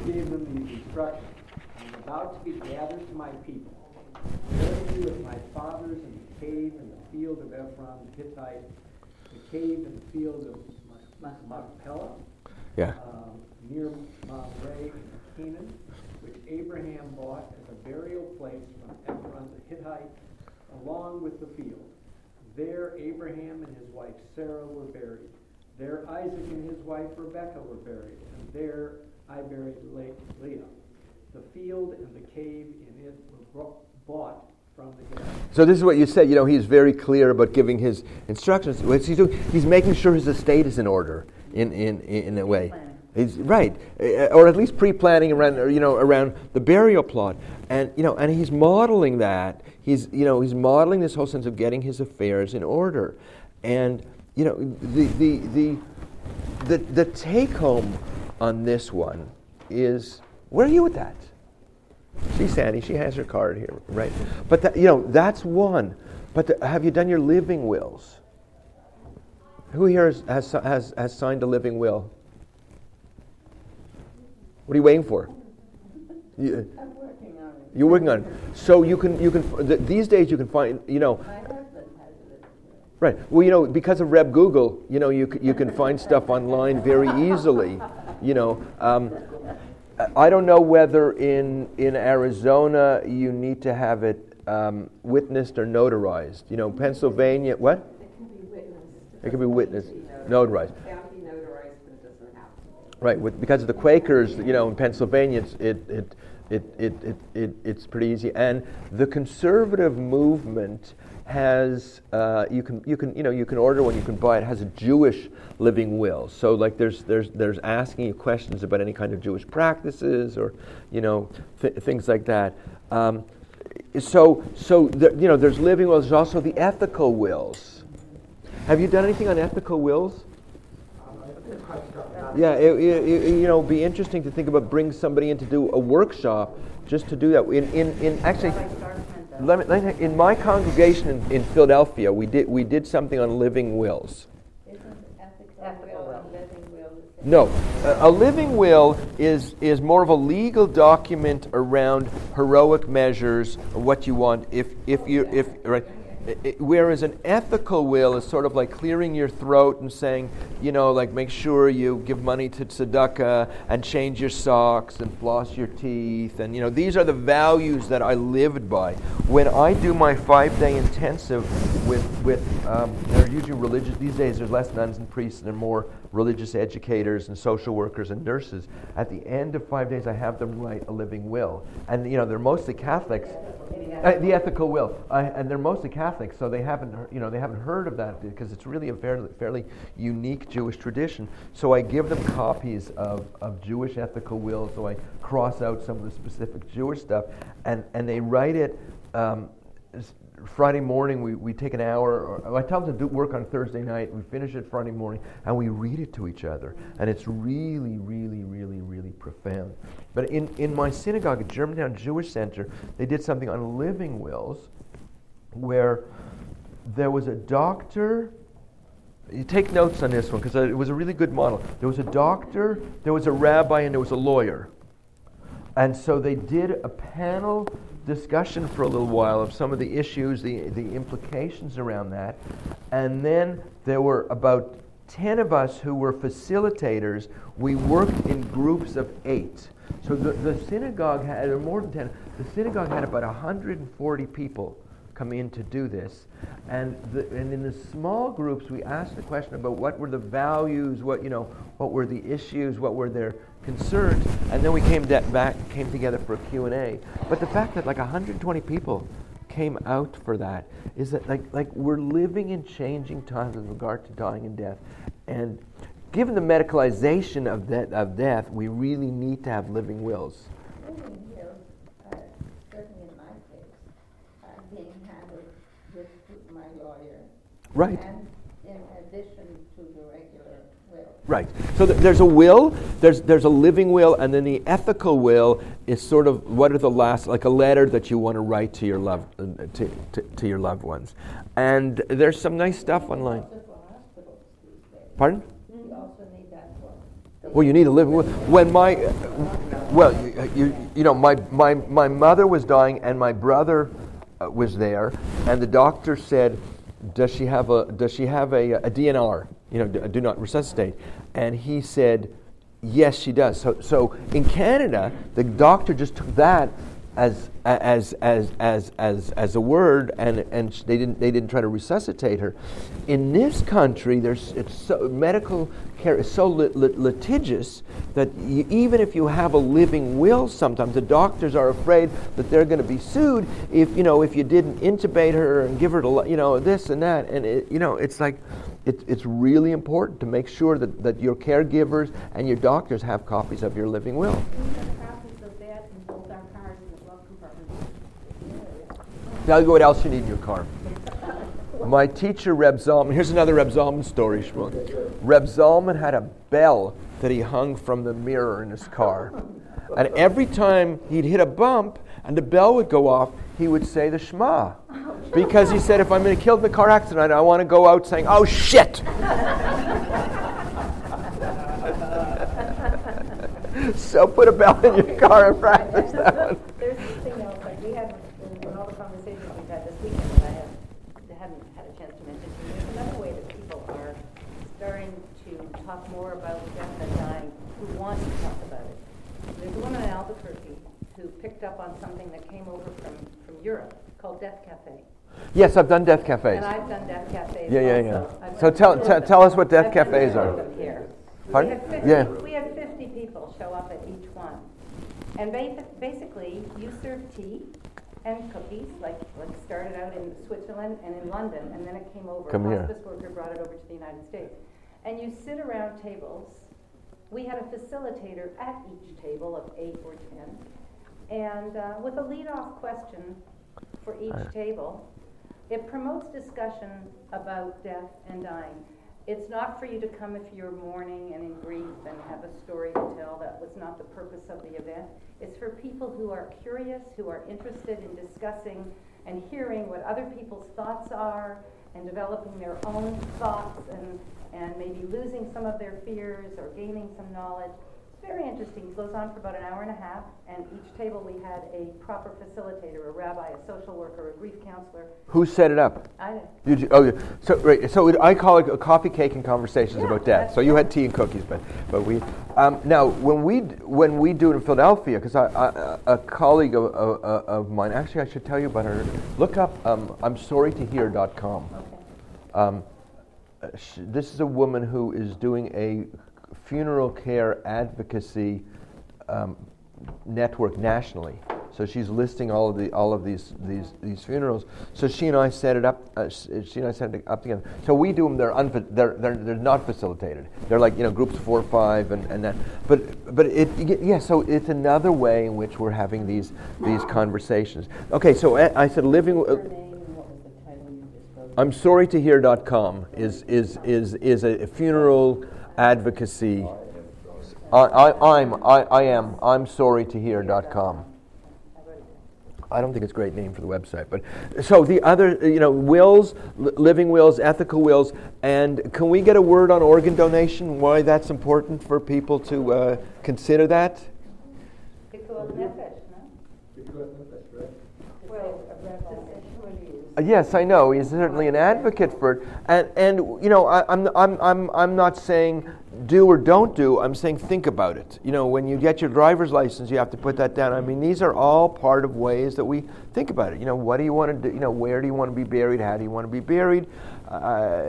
he gave them these instructions. I am about to be gathered to my people. Bury you with my fathers in the cave in the field of Ephron the Hittite, the cave in the field of Ma- Machpelah,
Yeah.
um, near Mamre in Canaan, which Abraham bought as a burial place from Ephron the Hittite, along with the field. There Abraham and his wife Sarah were buried. There Isaac and his wife Rebekah were buried, and there I buried Le- Leah. The field and the cave in it were bought from the Hittite.
So this is what you said. You know, he's very clear about giving his instructions. What's he doing? He's making sure his estate is in order in, in, in a way. He's right, uh, or at least pre-planning around, or, you know, around the burial plot, and you know, and he's modeling that. He's, you know, he's modeling this whole sense of getting his affairs in order, and you know, the the the the, the take home on this one is where are you with that? She's Sandy. She has her card here, right? But that, you know, that's one. But the, have you done your living wills? Who here has, has, has, has signed a living will? What are you waiting for? You,
I'm working on it.
you're working on it. So you can, you can, th- these days you can find, you know,
My husband has a living will.
Right. Well, you know, because of Reb Google, you know, you, c- you can find stuff online very easily. You know, um, I- don't know whether in, in Arizona you need to have it um, witnessed or notarized. You know, Pennsylvania, what?
It can be witnessed.
It can be witnessed, notarized.
It notarized, but it doesn't have to be.
Right, with, because of the Quakers, you know, in Pennsylvania, it's, it, it, it, it, it, it, it's pretty easy. And the conservative movement has, uh, you, can, you, can, you know, you can order one, you can buy it, has a Jewish living will. So, like, there's, there's, there's asking you questions about any kind of Jewish practices or, you know, th- things like that. Um, so, so you know, there's living wills, there's also the ethical wills. Have you done anything on ethical wills? Yeah, it, it, it- you know, be interesting to think about bring somebody in to do a workshop just to do that. In, in, in actually, let me, let me- in my congregation in, in Philadelphia, we did we did something on living wills. No, a, a living will is is more of a legal document around heroic measures, what you want. If if you if right. Whereas an ethical will is sort of like clearing your throat and saying, you know, like make sure you give money to tzedakah and change your socks and floss your teeth. And, you know, these are the values that I lived by. When I do my five day intensive with, with um, they're usually religious, these days there's less nuns and priests and there are more religious educators and social workers and nurses. At the end of five days, I have them write a living will. And, you know, they're mostly Catholics. Uh, the ethical will, I, and they're mostly Catholics, so they haven't, you know, they haven't heard of that because it's really a fairly, fairly unique Jewish tradition. So I give them copies of, of Jewish ethical wills. So I cross out some of the specific Jewish stuff, and, and they write it. Um, Friday morning, we, we take an hour. Or, I tell them to do work on Thursday night. We finish it Friday morning, and we read it to each other. And it's really, really, really, really profound. But in, in my synagogue at Germantown Jewish Center, they did something on living wills where there was a doctor. You take notes on this one because it was a really good model. There was a doctor, there was a rabbi, and there was a lawyer. And so they did a panel discussion for a little while of some of the issues, the, the implications around that. And then there were about 10 of us who were facilitators. We worked in groups of eight. So the, the synagogue had, or more than 10, the synagogue had about 140 people come in to do this. And, the, and in the small groups, we asked the question about what were the values, what, you know, what were the issues, what were their concerns, and then we came back, came together for a Q&A. But the fact that like 120 people came out for that is that like, like we're living in changing times with regard to dying and death. And given the medicalization of, de- of death, we really need to have living wills.
Living will, uh, certainly in my case, are being handled with my lawyer.
Right.
And in addition to the regular will.
Right. So th- there's a will, there's, there's a living will, and then the ethical will is sort of what are the last, like a letter that you want to write to your, love, uh, to, to, to your loved ones. And there's some nice stuff online. Pardon? Well, you need a living will. When my, well, you, you, you know, my, my, my mother was dying and my brother uh, was there, and the doctor said, "Does she have a Does she have a, a DNR? You know, do not resuscitate." And he said, "Yes, she does." So, so in Canada, the doctor just took that as as as as as as a word, and and they didn't they didn't try to resuscitate her. In this country, there's it's so medical care is so lit, lit, litigious that you, even if you have a living will, sometimes the doctors are afraid that they're going to be sued if you know if you didn't intubate her and give her to you know this and that, and it, you know it's like. It, it's really important to make sure that, that your caregivers and your doctors have copies of your living will.
We have copies of that in both our cars in the glove compartment.
Tell you what else you need in your car. My teacher, Reb Zalman, here's another Reb Zalman story. Reb Zalman had a bell that he hung from the mirror in his car. And every time he'd hit a bump and the bell would go off, he would say the Shema. because he said, if I'm going to kill in the car accident, I want to go out saying, oh shit! so put a bell in your car and practice that one.
There's something else, like we had, in, in all the conversations we've had this weekend, that I have, haven't had a chance to mention to you, there's another way that people are starting to talk more about death and dying, who want to talk about it. There's a woman in Albuquerque who picked up on something that came over from, from Europe called Death Cafe.
Yes, I've done death cafes.
And I've done death cafes
Yeah, yeah, yeah.
I've
So tell- tell us what death
I've
cafes are.
here.
Pardon?
We have 50,
Yeah.
we have 50 people show up at each one. And ba- basically, you serve tea and cookies, like, like started out in Switzerland and in London, and then it came over.
Come
a
here.
worker brought it over to the United States. And you sit around tables. We had a facilitator at each table of eight or 10. And uh, with a lead-off question for each table, it promotes discussion about death and dying. It's not for you to come if you're mourning and in grief and have a story to tell. That was not the purpose of the event. It's for people who are curious, who are interested in discussing and hearing what other people's thoughts are and developing their own thoughts and, and maybe losing some of their fears or gaining some knowledge. It's very interesting. It goes on for about an hour and a half, and each table we had a proper facilitator, a rabbi, a social worker, a grief counselor.
Who set it up?
I did.
Did you, oh, yeah. so right, so it, I call it a coffee, cake, and conversations
Yeah,
about death. So you had tea and cookies, but but we um, now when we when we do it in Philadelphia, because I, I, a colleague of, of, of mine, actually I should tell you about her. Look up um, I'm sorry to hear.com.
Okay.
Um, uh, sh- this is a woman who is doing a funeral care advocacy um, network nationally. So she's listing all of the all of these these these funerals. So she and I set it up. Uh, she and I set it up together. So we do them. They're, unfa- they're they're they're not facilitated. They're like you know groups of four or five and, and that. But but it yeah. So it's another way in which we're having these these conversations. Okay. So I, I said living. Uh, I'm sorry to hear.com is is is is a funeral advocacy. I, I, I'm I, I am I'm sorry to hear.com. I don't think it's a great name for the website, but so the other, you know, wills, living wills, ethical wills, and can we get a word on organ donation? Why that's important for people to uh, consider that?
Well,
Uh, Yes, I know. He's certainly an advocate for it, and and you know, I, I'm I'm I'm I'm not saying do or don't do. I'm saying think about it. You know, when you get your driver's license, you have to put that down. I mean, these are all part of ways that we think about it. You know, what do you want to do? You know, where do you want to be buried? How do you want to be buried? Uh,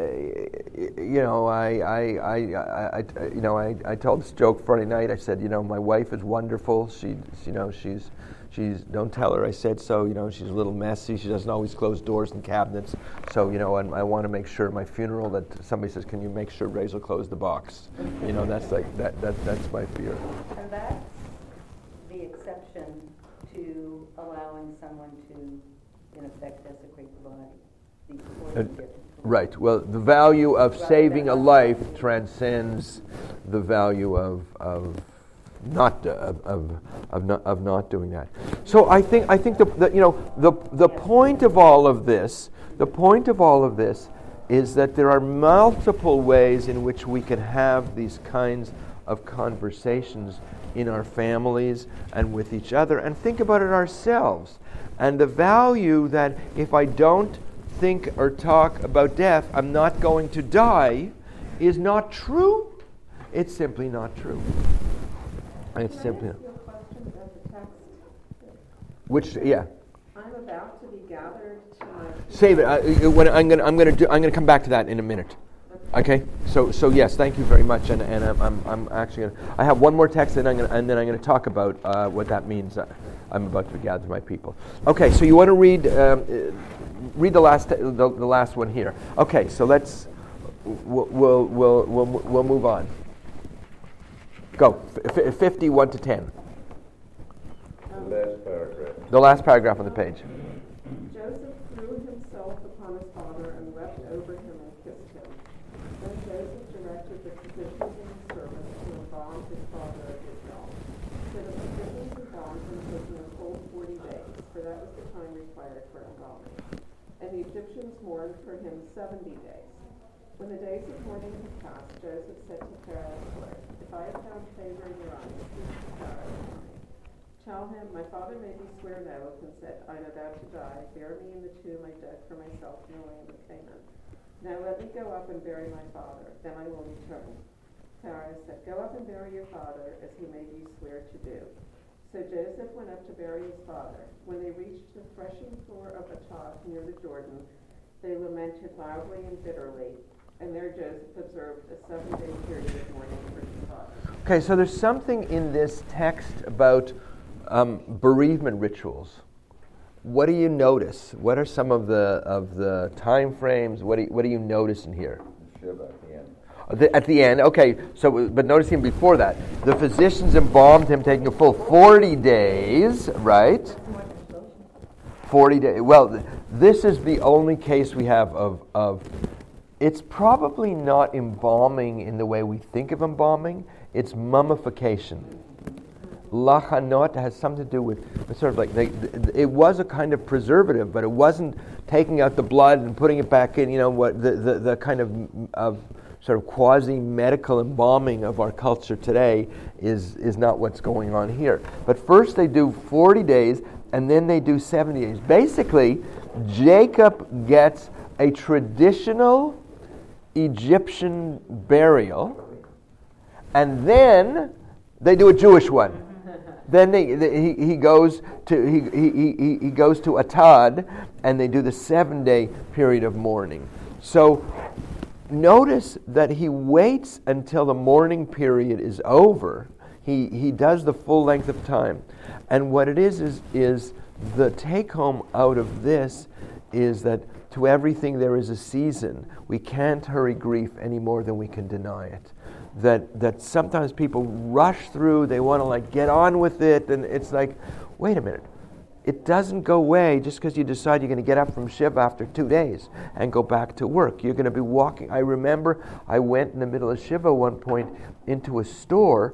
you know, I, I, I, I, I you know, I, I told this joke Friday night. I said, you know, my wife is wonderful. She, you know, she's She's don't tell her I said so. You know, she's a little messy. She doesn't always close doors and cabinets. So you know, and I want to make sure at my funeral that somebody says, "Can you make sure Ray's will close the box?" You know, that's like that. That that's my fear.
And that's the exception to allowing someone to, in effect, desecrate the body before
Uh,
get
Right. Well, the value of saving a life transcends the value of of not uh, of, of, of not of not doing that. So I think I think the, the you know the the point of all of this the point of all of this is that there are multiple ways in which we can have these kinds of conversations in our families and with each other and think about it ourselves and the value that if I don't think or talk about death, I'm not going to die, is not true. It's simply not true. It's simply
I ask you a question about the text?
which yeah.
I'm about to be gathered to my.
Save it. I, when I'm going, I'm to do. I'm going to come back to that in a minute. Okay. So, so yes, thank you very much. And, and I'm, I'm, I'm actually going to. I have one more text, and I'm gonna and then I'm going to talk about uh, what that means. Uh, I'm about to gather my people. Okay. So you want to read, um, uh, read the last, the, the last one here. Okay. So let's. We'll, we'll, we'll, we'll, we'll move on. Go. F- f- 51 to 10.
The last paragraph.
The last paragraph on the page.
Joseph threw himself upon his father and wept over him and kissed him. Then Joseph directed the physicians and his servants to embalm his father at Israel. So the physicians embalmed him, taking a full forty days, for that was the time required for embalming. and the Egyptians mourned for him seventy days. When the days of mourning had passed, Joseph said to Pharaoh's Lord, If I have found favor in your eyes. Tell him, My father made me swear an oath and said, I am about to die. Bury me in the tomb I dug for myself in the land of Canaan. Now let me go up and bury my father, then I will return. Pharaoh said, Go up and bury your father, as he made you swear to do. So Joseph went up to bury his father. When they reached the threshing floor of Atad near the Jordan, they lamented loudly and bitterly, and there Joseph observed a seven-day period of mourning for his father.
Okay, so there's something in this text about um, bereavement rituals. What do you notice? What are some of the of the time frames? What do you, what do you notice in here?
Shiva at the end.
The- At the end, okay. So, but notice him before that. The physicians embalmed him, taking a full forty days. Right. Forty days. Well, th- this is the only case we have of of. It's probably not embalming in the way we think of embalming. It's mummification. Lachanot has something to do with sort of like they, th- it was a kind of preservative, but it wasn't taking out the blood and putting it back in. You know what the, the, the kind of of sort of quasi medical embalming of our culture today is is not what's going on here. But first they do forty days, and then they do seventy days. Basically, Jacob gets a traditional Egyptian burial, and then they do a Jewish one. Then they, they- he, he goes to he, he, he, he goes to Atad, and they do the seven day period of mourning. So notice that he waits until the mourning period is over. He, he does the full length of time. And what it is is, is the take home out of this is that to everything there is a season. We can't hurry grief any more than we can deny it. That, that sometimes people rush through, they want to like get on with it, and it's like, wait a minute. It doesn't go away just because you decide you're going to get up from Shiva after two days and go back to work. You're going to be walking. I remember I went in the middle of Shiva one point into a store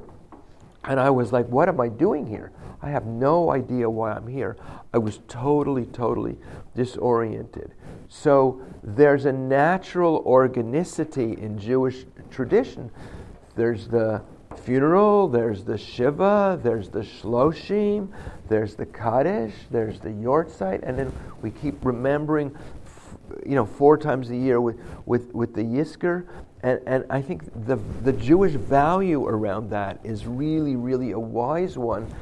and I was like, what am I doing here? I have no idea why I'm here. I was totally, totally disoriented. So there's a natural organicity in Jewish tradition. There's the funeral, there's the Shiva, there's the Shloshim, there's the Kaddish, there's the Yahrzeit, and then we keep remembering, you know, four times a year with, with, with the Yizkor. And, and I think the, the Jewish value around that is really, really a wise one.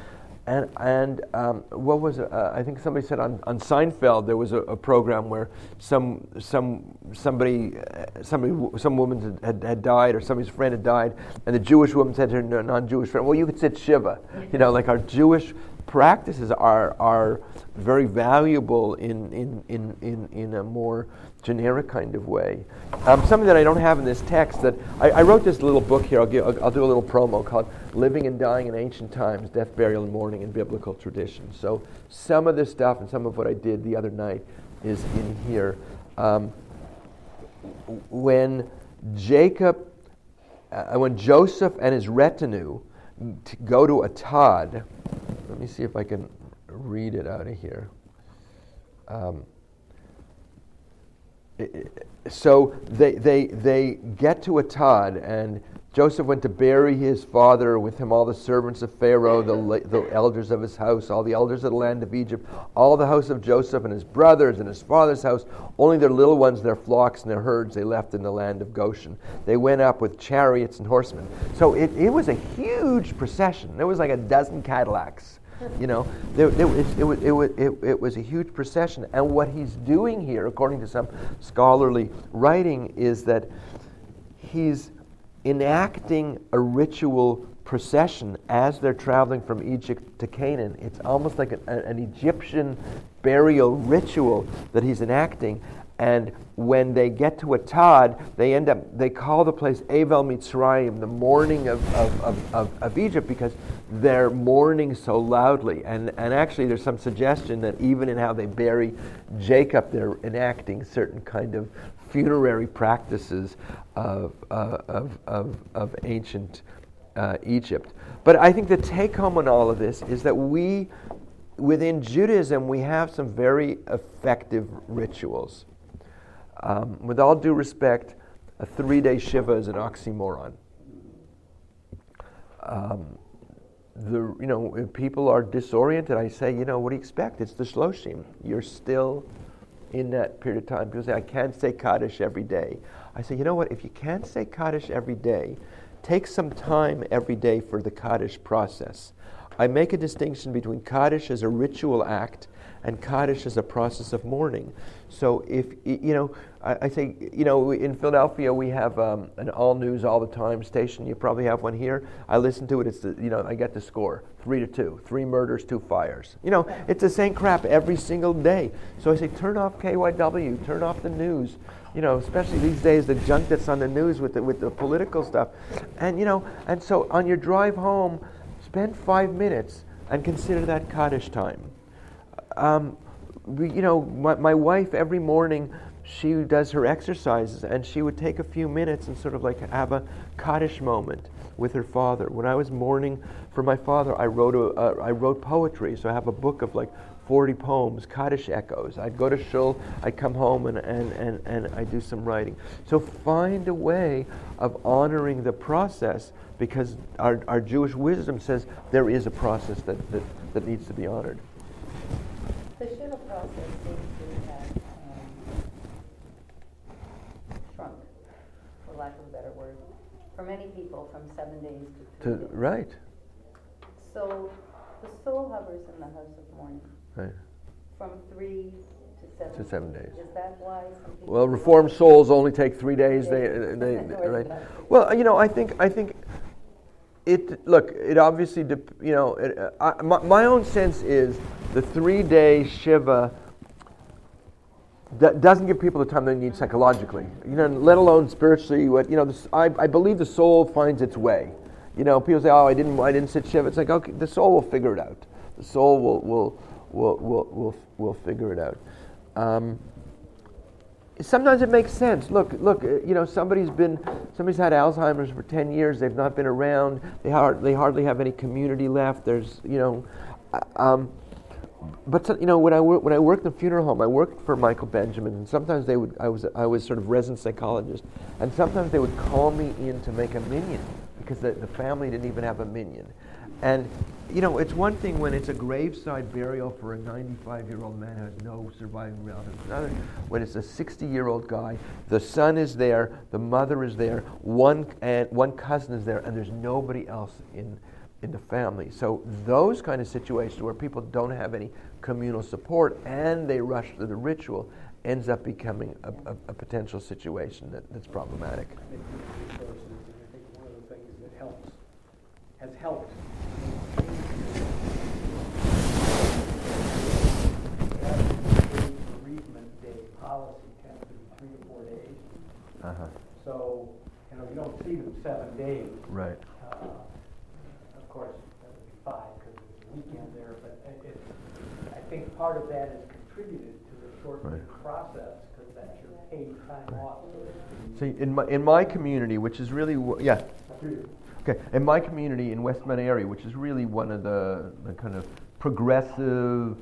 And, and um, what was it? Uh, I think somebody said on, on Seinfeld there was a, a program where some, some, somebody, uh, somebody, some woman had, had died or somebody's friend had died, and the Jewish woman said to her non-Jewish friend, "Well, you could sit Shiva." You know, like our Jewish practices are, are very valuable in, in, in, in, in a more generic kind of way. Um, something that I don't have in this text that I, I wrote this little book here. I'll, give, I'll, I'll do a little promo called "Living and Dying in Ancient Times: Death, Burial, and Mourning in Biblical Tradition." So some of this stuff and some of what I did the other night is in here. Um, when Jacob, uh, when Joseph and his retinue go to Atad, let me see if I can read it out of here. Um, so they, they, they get to Atad, and Joseph went to bury his father with him all the servants of Pharaoh, the, the elders of his house, all the elders of the land of Egypt, all the house of Joseph and his brothers and his father's house, only their little ones, their flocks and their herds they left in the land of Goshen. They went up with chariots and horsemen. So it, it was a huge procession. There was like a dozen Cadillacs. You know, there, was, it, was, it, was, it, it was a huge procession. And what he's doing here, according to some scholarly writing, is that he's enacting a ritual procession as they're traveling from Egypt to Canaan. It's almost like an, an Egyptian burial ritual that he's enacting. And when they get to Atad, they end up, they call the place Avel Mitzrayim, the mourning of, of, of, of, Egypt, because they're mourning so loudly. And, and actually, there's some suggestion that even in how they bury Jacob, they're enacting certain kind of funerary practices of, of, of, of ancient uh, Egypt. But I think the take home on all of this is that we within Judaism, we have some very effective rituals. Um, with all due respect, a three day Shiva is an oxymoron. Um, the, you know, if people are disoriented, I say, you know, what do you expect? It's the Shloshim. You're still in that period of time. People say, I can't say Kaddish every day. I say, you know what? If you can't say Kaddish every day, take some time every day for the Kaddish process. I make a distinction between Kaddish as a ritual act and Kaddish as a process of mourning. So if, you know, I, I say, you know, in Philadelphia we have um, an all news all the time station. You probably have one here. I listen to it. It's the, you know, I get the score three to two, three murders, two fires. You know, it's the same crap every single day. So I say, turn off KYW, turn off the news. You know, especially these days, the junk that's on the news with the, with the political stuff. And, you know, and so on your drive home, spend five minutes and consider that Kaddish time. Um, we, you know, my, my wife every morning, she does her exercises and she would take a few minutes and sort of like have a Kaddish moment with her father. When I was mourning for my father, I wrote, a, uh, I wrote poetry. So I have a book of like 40 poems, Kaddish echoes. I'd go to shul, I'd come home and, and, and, and I do some writing. So find a way of honoring the process because our, our Jewish wisdom says there is a process that, that, that needs to be honored.
The Shiva process seems to have um, shrunk, for lack of a better word, for many people from seven days to three
To,
days.
right,
So the soul hovers in the house of mourning
right.
from three to seven.
To seven days.
Is that why?
Well, reformed souls only take three days. They, they, right. Well, you know, I think, I think it. Look, it obviously, you know, it, I, my, my own sense is the three-day shiva that doesn't give people the time they need psychologically. You know, let alone spiritually. What you know, this, I, I believe the soul finds its way. You know, people say, "Oh, I didn't, I didn't sit shiva." It's like, okay, the soul will figure it out. The soul will, will, will, will, will, will figure it out. Um, sometimes it makes sense. Look, look. uh, You know, somebody's been, somebody's had Alzheimer's for ten years. They've not been around. They, hard, they hardly have any community left. There's, you know, uh, um, but you know, when I wor- when I worked in a funeral home, I worked for Michael Benjamin, and sometimes they would. I was I was sort of resident psychologist, and sometimes they would call me in to make a minyan because the, the family didn't even have a minyan. And you know, it's one thing when it's a graveside burial for a 95-year-old man who has no surviving relatives. Another when it's a 60-year-old guy, the son is there, the mother is there, one and one cousin is there, and there's nobody else in in the family. So those kind of situations where people don't have any communal support and they rush to the ritual ends up becoming a, a, a potential situation that, that's problematic.
I think one of the things that helps, has helped. Bereavement day policy tends to be three to four days,
Uh-huh.
so, you know, you don't see them seven days.
Right.
Uh, Of course, that would be five, because there's a weekend there, but it, it- I think part of that has contributed to the shortened
Right.
process, because that's your paid time off, so.
See, in my, in my community, which is really, yeah, okay, in my community in West Mount Airy, which is really one of the, the kind of progressive,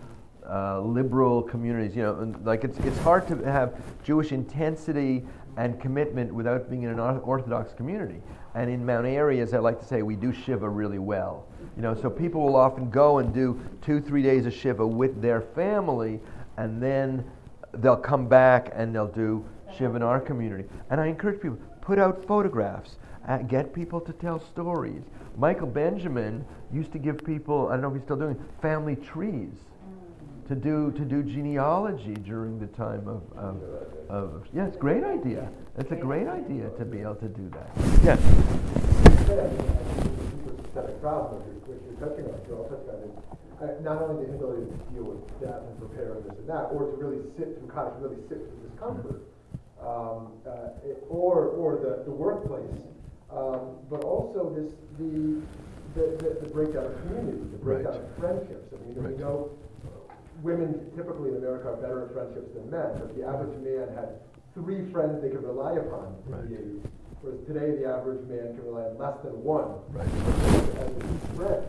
uh, liberal communities, you know, like it's, it's hard to have Jewish intensity and commitment without being in an Orthodox community. And in Mount Airy, as I like to say, we do Shiva really well. You know, so people will often go and do two, three days of Shiva with their family, and then they'll come back and they'll do Shiva in our community. And I encourage people, put out photographs, uh, get people to tell stories. Michael Benjamin used to give people, I don't know if he's still doing, family trees to do to do genealogy during the time of, of, of yeah, it's a great idea. It's a great idea to be able to do that.
Yes. Not only the inability to deal with death and prepare and this and that, or to really sit through kind of really sit through discomfort, um, uh, it- or or the, the workplace, um, but also this the the, the, the breakdown of community, the breakdown
Right.
of friendships. I mean,
Right.
we know women typically in America are better at friendships than men, but the average man had three friends they could rely upon in
Right.
the 80s. Whereas today, the average man can rely on less than one
Right.
as a friend.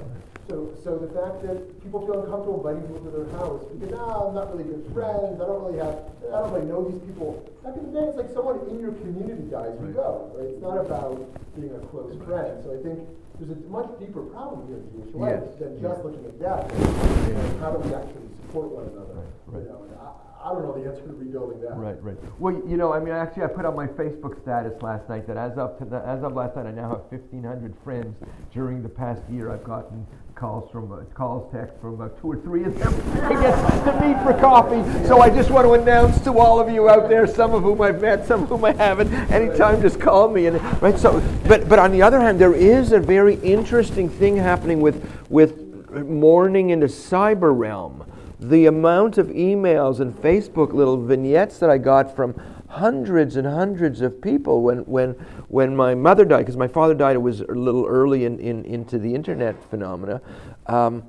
So, so the fact that people feel uncomfortable inviting people to their house because, ah, I'm not really good friends, I don't really have, I don't really know these people. Back in the day, it's like someone in your community dies, you go, right? It's not about being a close friend. So I think there's a much deeper problem here in Jewish life
Yes.
than just looking at death. You know, how do we actually support one another?
Right.
You know, I, I don't know the answer to rebuilding that.
Right, right. Well, you know, I mean, actually, I put on my Facebook status last night that as of to the, as of last night, I now have 1,500 friends. During the past year, I've gotten calls from uh, calls, texts from about two or three of them to get to meet for coffee. So I just want to announce to all of you out there, some of whom I've met, some of whom I haven't. Anytime, just call me. And right. So, but but on the other hand, there is a very interesting thing happening with with mourning in the cyber realm the amount of emails and Facebook little vignettes that I got from hundreds and hundreds of people when, when, when my mother died, because my father died, it was a little early in, in, into the internet phenomena. Um,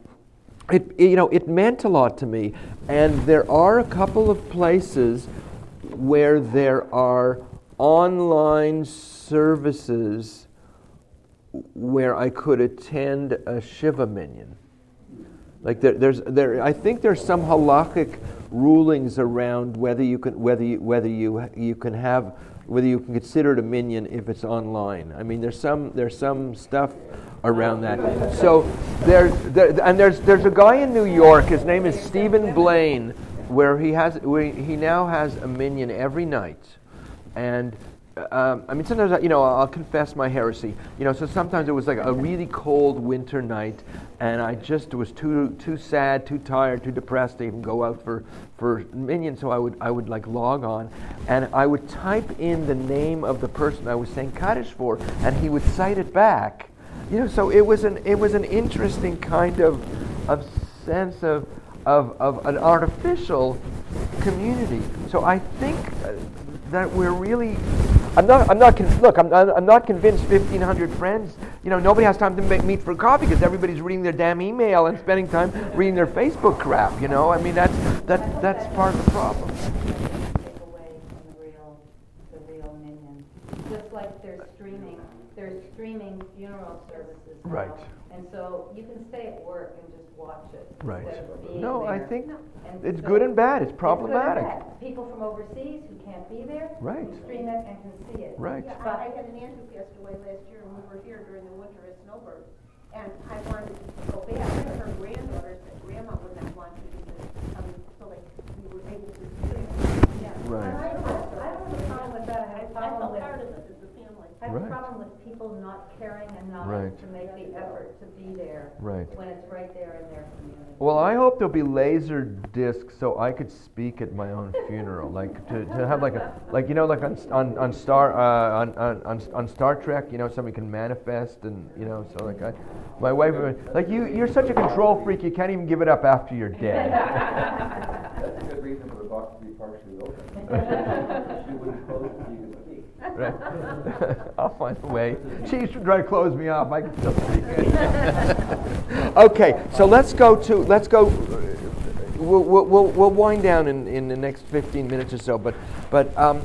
it, it, you know, it meant a lot to me. And there are a couple of places where there are online services where I could attend a Shiva minyan. Like there, there's there, I think there's some halakhic rulings around whether you can whether you, whether you you can have whether you can consider it a minyan if it's online. I mean, there's some there's some stuff around that. So there, there and there's there's a guy in New York. His name is Stephen Blaine, where he has where he now has a minion every night, and um, I mean, sometimes, I- you know, I'll confess my heresy. You know, so sometimes it was like a really cold winter night, and I just was too too sad, too tired, too depressed to even go out for for minyan. So I would I would like log on, and I would type in the name of the person I was saying kaddish for, and he would cite it back. You know, so it was an it was an interesting kind of of sense of of, of an artificial community. So I think uh, that we're really. I'm not. I'm not. Con- look, I'm, I'm not convinced. 1,500 friends. You know, nobody has time to make, meet for coffee because everybody's reading their damn email and spending time reading their Facebook crap. You know, I mean that's that that's part of the problem.
Take away from the real, the real minyan. Just like they're streaming, they're streaming funeral services now.
Right.
And so you can stay at work and just watch it.
Right.
instead of being
No, I think
And
it's
so-
good and bad. It's
It's good and
problematic.
bad. People from overseas who can't be there.
Right.
can Stream it and can see it.
Right.
Yeah, I, I had an aunt who passed away last year, and we were here during the winter at Snowbird. And I wanted to go back, and her granddaughter said grandma would not want you to, um, so like, we were able to do it. Yeah.
Right.
I, I, I don't have a problem with that. I have a
I
problem
felt
with.
part of it as a.
I have a
Right.
problem with people not caring and not
Right.
to make the effort to be there.
Right.
When it's right there in their community.
Well, I hope there'll be laser discs so I could speak at my own funeral, like to, to have like a like you know like on on, on Star uh, on, on on on Star Trek, you know, somebody can manifest and you know, so like I, my wife, would- like you, you're such a control freak, you can't even give it up after you're dead.
That's a good reason for the box to be partially open. She wouldn't close it
Right. I'll find a way. She used to try to close me off. I can still speak. okay, so let's go to let's go. We'll, we'll, we'll, we'll wind down in, in the next 15 minutes or so, but but um,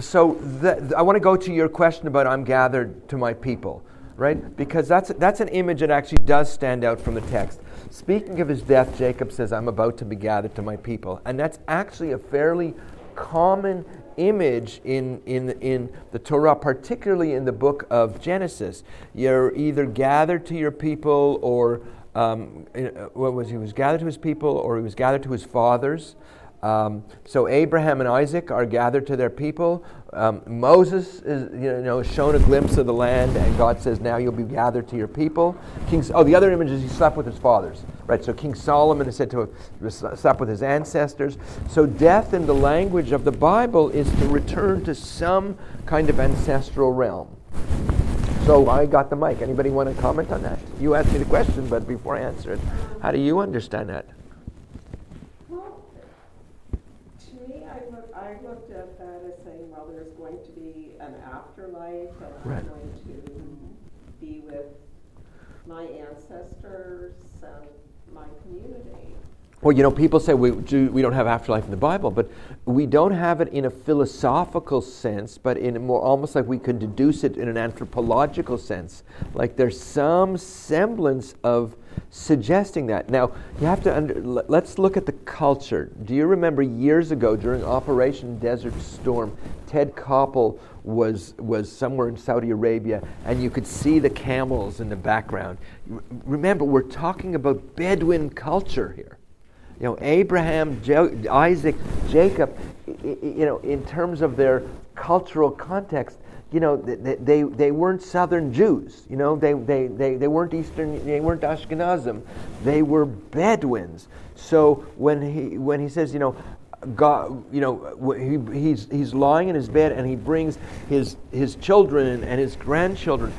so the, I want to go to your question about I'm gathered to my people, right? Because that's that's an image that actually does stand out from the text. Speaking of his death, Jacob says, "I'm about to be gathered to my people," and that's actually a fairly common image in, in, in the Torah, particularly in the book of Genesis. You're either gathered to your people or um, uh, what was he? was gathered to his people or he was gathered to his fathers. Um, so Abraham and Isaac are gathered to their people. Um, Moses is you know shown a glimpse of the land, and God says, "Now you'll be gathered to your people." King, oh, the other image is he slept with his fathers, right? So King Solomon is said to have slept with his ancestors. So death, in the language of the Bible, is to return to some kind of ancestral realm. So I got the mic. Anybody want to comment on that? You asked me the question, but before I answer it, how do you understand that?
Well, to me, I look, I looked at that as saying, well, there's going to be an afterlife, and I'm going to be with my ancestors and my community.
Well, you know, people say we, do, we don't have afterlife in the Bible, but we don't have it in a philosophical sense, but in a more almost like we can deduce it in an anthropological sense. Like there's some semblance of suggesting that. Now, you have to under, let's look at the culture. Do you remember years ago during Operation Desert Storm, Ted Koppel was was somewhere in Saudi Arabia and you could see the camels in the background. Remember, we're talking about Bedouin culture here you know, Abraham, jo- Isaac, Jacob, you know, in terms of their cultural context, you know, they, they, they weren't Southern Jews. You know, they, they, they, they weren't Eastern, they weren't Ashkenazim. They were Bedouins. So when he, when he says, you know, God, you know, he, he's, he's lying in his bed and he brings his, his children and his grandchildren.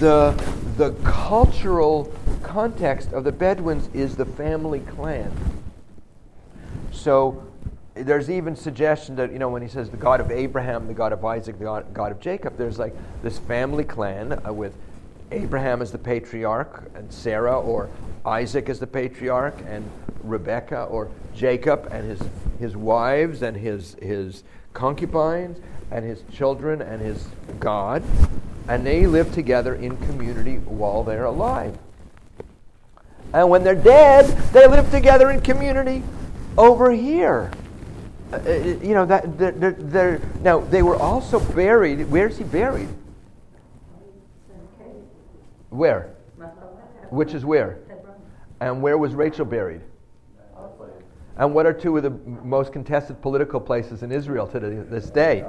The, the cultural context of the Bedouins is the family clan. So there's even suggestion that, you know, when he says the God of Abraham, the God of Isaac, the God, God of Jacob, there's like this family clan uh, with Abraham as the patriarch and Sarah or Isaac as the patriarch and Rebecca or Jacob and his, his wives and his, his concubines and his children and his God. And they live together in community while they're alive. And when they're dead, they live together in community over here. Uh, uh, you know that they're, they're, they're, now they were also buried. Where's he buried? Where? Which is where? And where was Rachel buried? And what are two of the most contested political places in Israel to this day?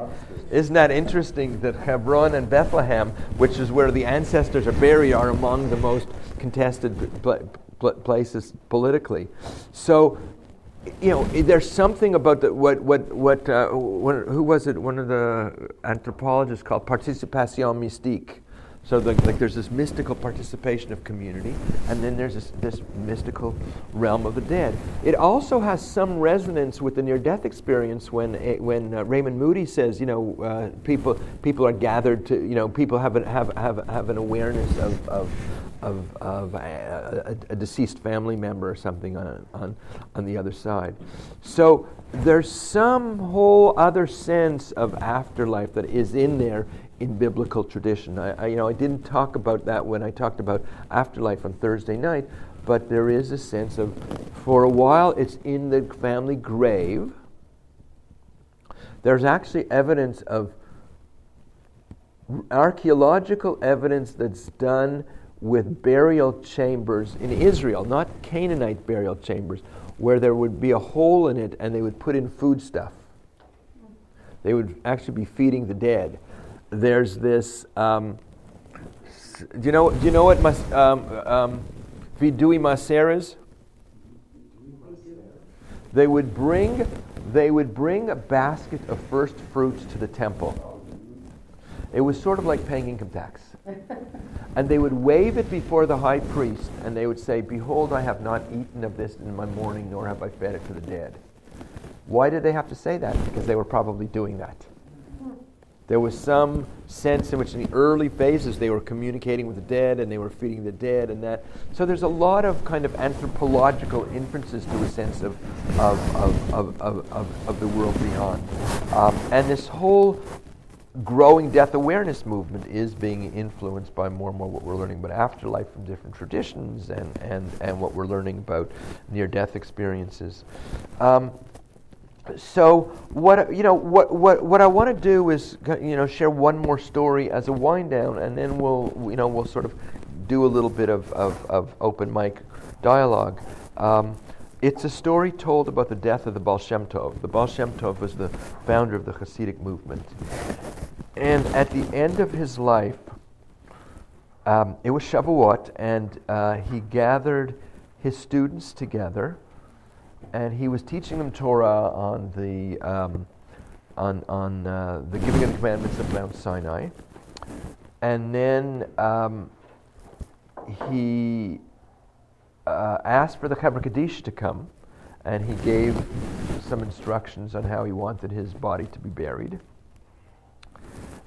Isn't that interesting that Hebron and Bethlehem, which is where the ancestors are buried, are among the most contested places politically? So you know, there's something about the, what, what, what, uh, who was it? One of the anthropologists called participation mystique. So the, like there's this mystical participation of community, and then there's this, this mystical realm of the dead. It also has some resonance with the near-death experience when eh, when uh, Raymond Moody says, you know, uh, people people are gathered to, you know, people have an, have have have an awareness of, of of, of a, a, a, deceased family member or something on, on, on the other side. So there's some whole other sense of afterlife that is in there in biblical tradition. I, I, you know, I didn't talk about that when I talked about afterlife on Thursday night, but there is a sense of, for a while, it's in the family grave. There's actually evidence of archaeological evidence that's done with burial chambers in Israel, not Canaanite burial chambers, where there would be a hole in it and they would put in food stuff. They would actually be feeding the dead. There's this. Um, do you know? Do you know what mas, um, um, vidui maaser is? They would bring. They would bring a basket of first fruits to the temple. It was sort of like paying income tax. and they would wave it before the high priest, and they would say, Behold, I have not eaten of this in my mourning, nor have I fed it to the dead. Why did they have to say that? Because they were probably doing that. There was some sense in which, in the early phases, they were communicating with the dead and they were feeding the dead, and that. So there's a lot of kind of anthropological inferences to a sense of, of, of, of, of, of the world beyond. Um, and this whole growing death awareness movement is being influenced by more and more what we're learning about afterlife from different traditions and, and, and what we're learning about near death experiences. Um, so what you know what what what I want to do is you know share one more story as a wind down, and then we'll you know we'll sort of do a little bit of, of, of open mic dialogue. Um, it's a story told about the death of the Baal Shem Tov. The Baal Shem Tov was the founder of the Hasidic movement. And at the end of his life, um, it was Shavuot, and uh, he gathered his students together, and he was teaching them Torah on the um, on on uh, the giving of the commandments of Mount Sinai, and then um, he uh, asked for the Chevra Kaddish to come, and he gave some instructions on how he wanted his body to be buried.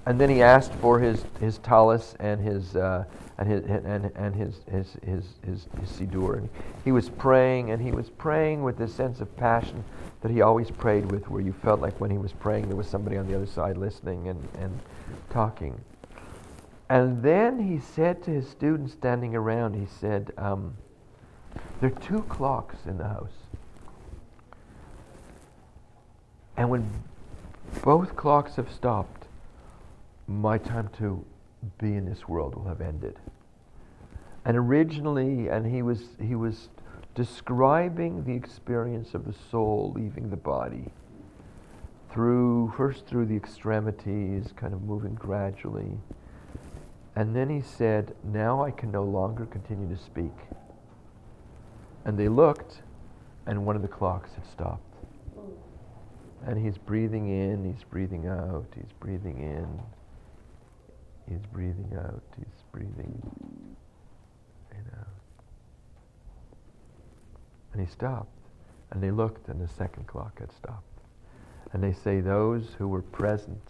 and then he asked for his, his tallis and his, uh, and his, and, and his, his, his, his, his siddur. And he was praying, and he was praying with this sense of passion that he always prayed with, where you felt like when he was praying, there was somebody on the other side listening and, and talking. And then he said to his students standing around, he said, um, There are two clocks in the house. And when both clocks have stopped, my time to be in this world will have ended. And originally, and he was, he was describing the experience of the soul leaving the body through, first through the extremities, kind of moving gradually. And then he said, Now I can no longer continue to speak. And they looked, and one of the clocks had stopped. And he's breathing in, he's breathing out, he's breathing in, he's breathing out, he's breathing in out. And he stopped. And they looked, and the second clock had stopped. And they say those who were present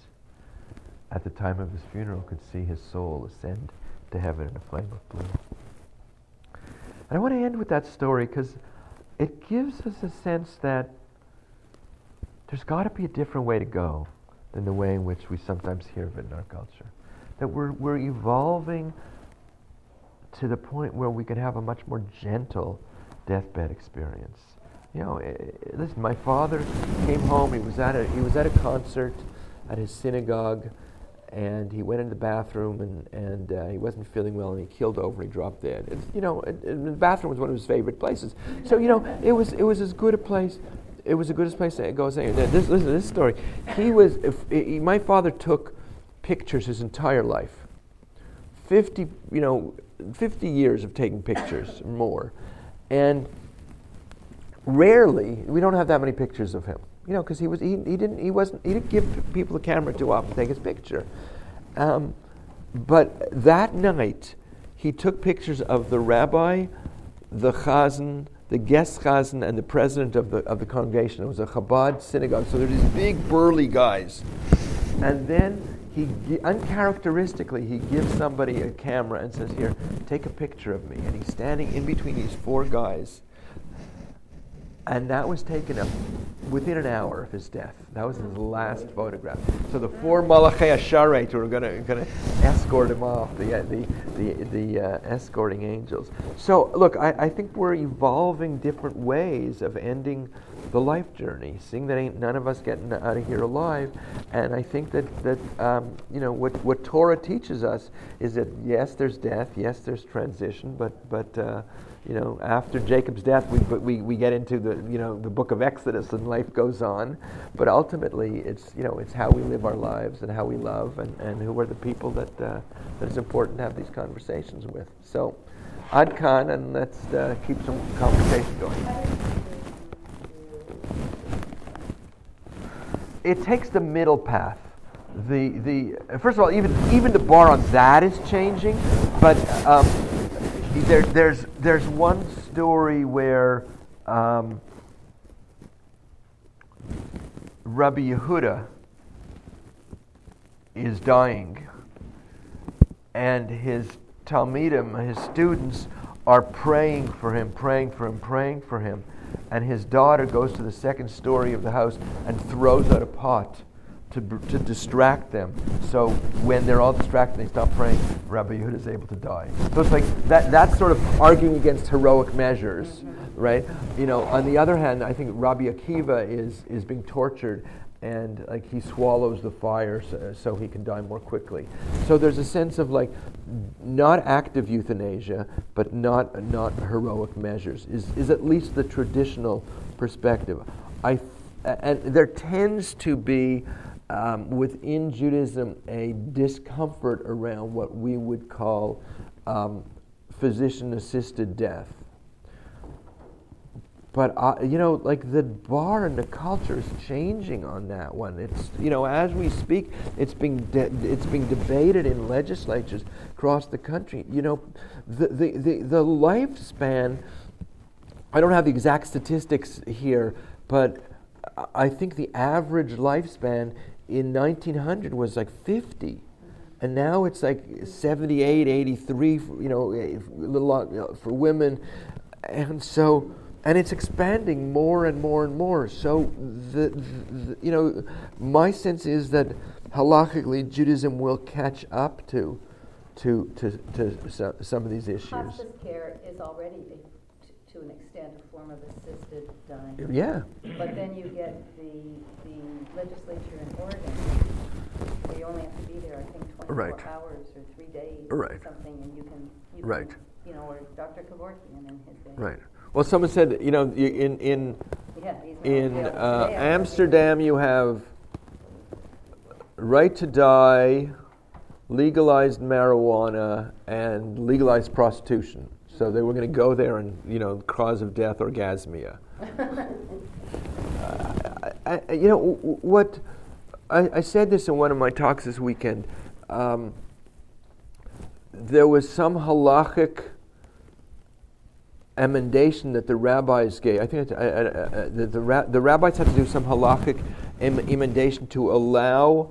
at the time of his funeral could see his soul ascend to heaven in a flame of blue. And I want to end with that story because it gives us a sense that there's got to be a different way to go than the way in which we sometimes hear of it in our culture. That we're, we're evolving to the point where we can have a much more gentle deathbed experience. You know, eh, eh, listen, my father came home, he was at a, he was at a concert at his synagogue, and he went into the bathroom and, and uh, he wasn't feeling well and he killed over and he dropped dead. It's, you know, it, it, the bathroom was one of his favorite places. So, you know, it was, it was as good a place it was the goodest place to go. Saying listen to this story. He was. If, he, my father took pictures his entire life. Fifty, you know, fifty years of taking pictures or more, and rarely we don't have that many pictures of him. You know, because he was he, he didn't he wasn't he didn't give people the camera too often to take his picture. Um, but that night, he took pictures of the rabbi, the chazan, the guest chazan and the president of the, of the congregation. It was a Chabad synagogue. So there these big burly guys. And then he, uncharacteristically, he gives somebody a camera and says, Here, take a picture of me. And he's standing in between these four guys. And that was taken up within an hour of his death. That was his last photograph. So the four Malachei HaSharet were going to escort him off, the, uh, the, the, the uh, escorting angels. So, look, I, I think we're evolving different ways of ending the life journey, seeing that ain't none of us getting out of here alive. And I think that, that um, you know, what, what Torah teaches us is that, yes, there's death, yes, there's transition, but, but uh, you know, after Jacob's death, we, we, we get into the, you know, the book of Exodus and life goes on. But ultimately, it's, you know, it's how we live our lives and how we love and, and who are the people that, uh, that it's important to have these conversations with. So, Ad kan, and let's uh, keep some conversation going. It takes the middle path. The, the, first of all, even, even the bar on that is changing, but um, there, there's, there's one story where um, Rabbi Yehuda is dying, and his Talmidim, his students, are praying for him, praying for him, praying for him. And his daughter goes to the second story of the house and throws out a pot to, to distract them. So when they're all distracted, they stop praying. Rabbi Yehuda is able to die. So it's like that. That's sort of arguing against heroic measures, mm-hmm. right? You know. On the other hand, I think Rabbi Akiva is is being tortured, and like he swallows the fire so, so, he can die more quickly. So there's a sense of like not active euthanasia, but not not heroic measures is is at least the traditional perspective. I and there tends to be um, within Judaism a discomfort around what we would call um, physician assisted death. But uh, you know, like the bar and the culture is changing on that one. It's you know, as we speak, it's being de- it's being debated in legislatures across the country. You know, the the the, the lifespan. I don't have the exact statistics here, but I think the average lifespan in 1900 was like 50. and now it's like 78, 83, you know, a little lot, you know, for women, and so and it's expanding more and more and more. So the, the, you know, my sense is that halachically Judaism will catch up to to to, to so, some of these issues.
Hospice care is already a, t- to an extent a form of assisted dying.
Yeah.
But then you get the the legislature in Oregon where you only have to be there, I think, 24
Right.
hours or three days
Right.
or something, and you can, you
Right.
can, you know, or Dr. Kevorkian in his day.
Right. Well, someone said, you know, you- in in in uh,
today, I don't think.
Amsterdam, you have right to die, legalized marijuana, and legalized prostitution. So they were going to go there and, you know, cause of death, orgasmia. I, I, you know, w- what I, I said this in one of my talks this weekend. Um, there was some halachic emendation that the rabbis gave. I think uh, uh, uh, the, the, ra- the rabbis had to do some halachic em- emendation to allow.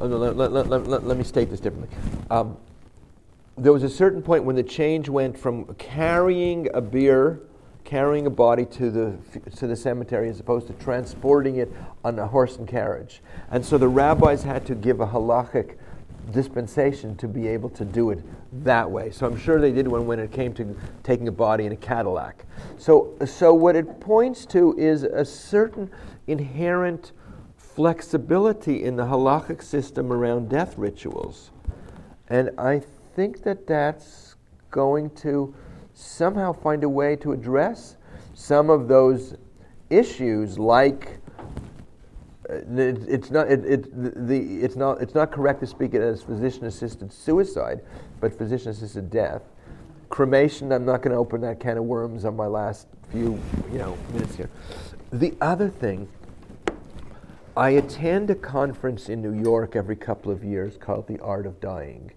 Oh, no, let, let, let, let, me state this differently. Um, there was a certain point when the change went from carrying a beer, carrying a body to the to the cemetery, as opposed to transporting it on a horse and carriage. And so the rabbis had to give a halachic dispensation to be able to do it that way. So I'm sure they did when, when it came to taking a body in a Cadillac. So, so what it points to is a certain inherent flexibility in the halachic system around death rituals. And I think that that's going to somehow find a way to address some of those issues like it, it's not it, it, the, it's not it's not correct to speak it as physician assisted suicide, but physician assisted death. Cremation, I'm not going to open that can of worms on my last few you know minutes here. The other thing, I attend a conference in New York every couple of years called the Art of Dying.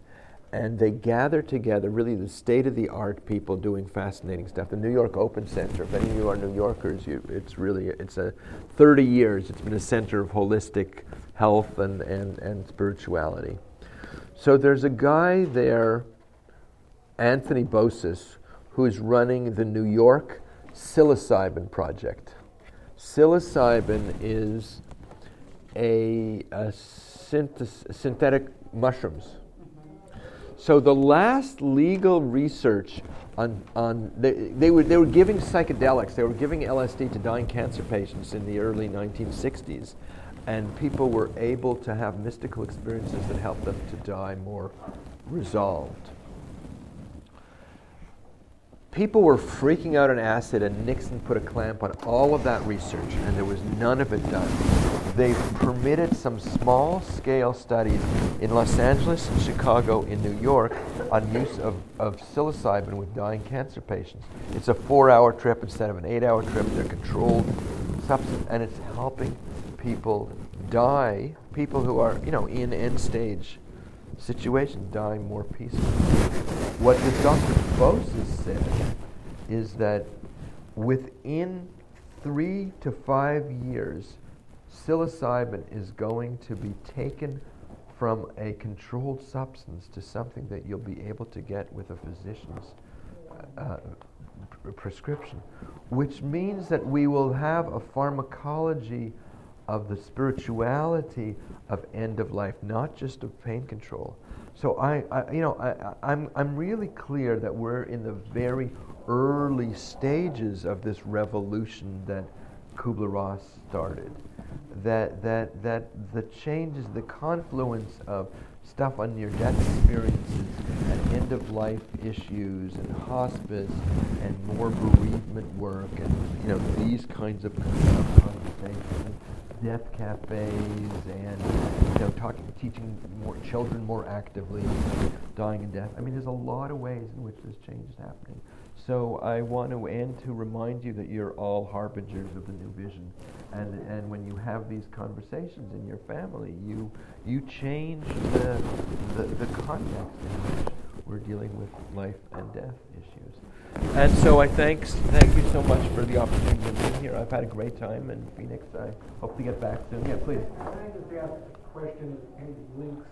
And they gather together really the state of the art people doing fascinating stuff. The New York Open Center, if any of you are New Yorkers, you, it's really, it's a 30 years, it's been a center of holistic health and, and, and spirituality. So there's a guy there, Anthony Bossis, who is running the New York psilocybin project. Psilocybin is a, a synthetic mushrooms. So the last legal research on, on they, they, were, they were giving psychedelics, they were giving LSD to dying cancer patients in the early 1960s, and people were able to have mystical experiences that helped them to die more resolved. People were freaking out on acid, and Nixon put a clamp on all of that research, and there was none of it done. They permitted some small scale studies in Los Angeles, Chicago, in New York on use of, of psilocybin with dying cancer patients. It's a four hour trip instead of an eight hour trip. They're controlled substance, and it's helping people die, people who are, you know, in end stage situation, die more peacefully. What this Dr. Bossis said is that within three to five years, psilocybin is going to be taken from a controlled substance to something that you'll be able to get with a physician's uh, pr- prescription, which means that we will have a pharmacology of the spirituality of end of life, not just of pain control. So I, I you know, I, I'm, I'm really clear that we're in the very early stages of this revolution that Kubler-Ross started. That, that, that the changes, the confluence of stuff on near-death experiences and end-of-life issues and hospice and more bereavement work and you know these kinds of conversations, death cafes and you know talking, teaching more children more actively, dying and death. I mean, there's a lot of ways in which this change is happening. So I want to end to remind you that you're all harbingers of the new vision, and and when you have these conversations in your family, you you change the the, the context in which we're dealing with life and death issues. And so I thanks thank you so much for the opportunity to be here. I've had a great time in Phoenix. I hope to get back soon. Yeah, please.
Can I just ask a question, any links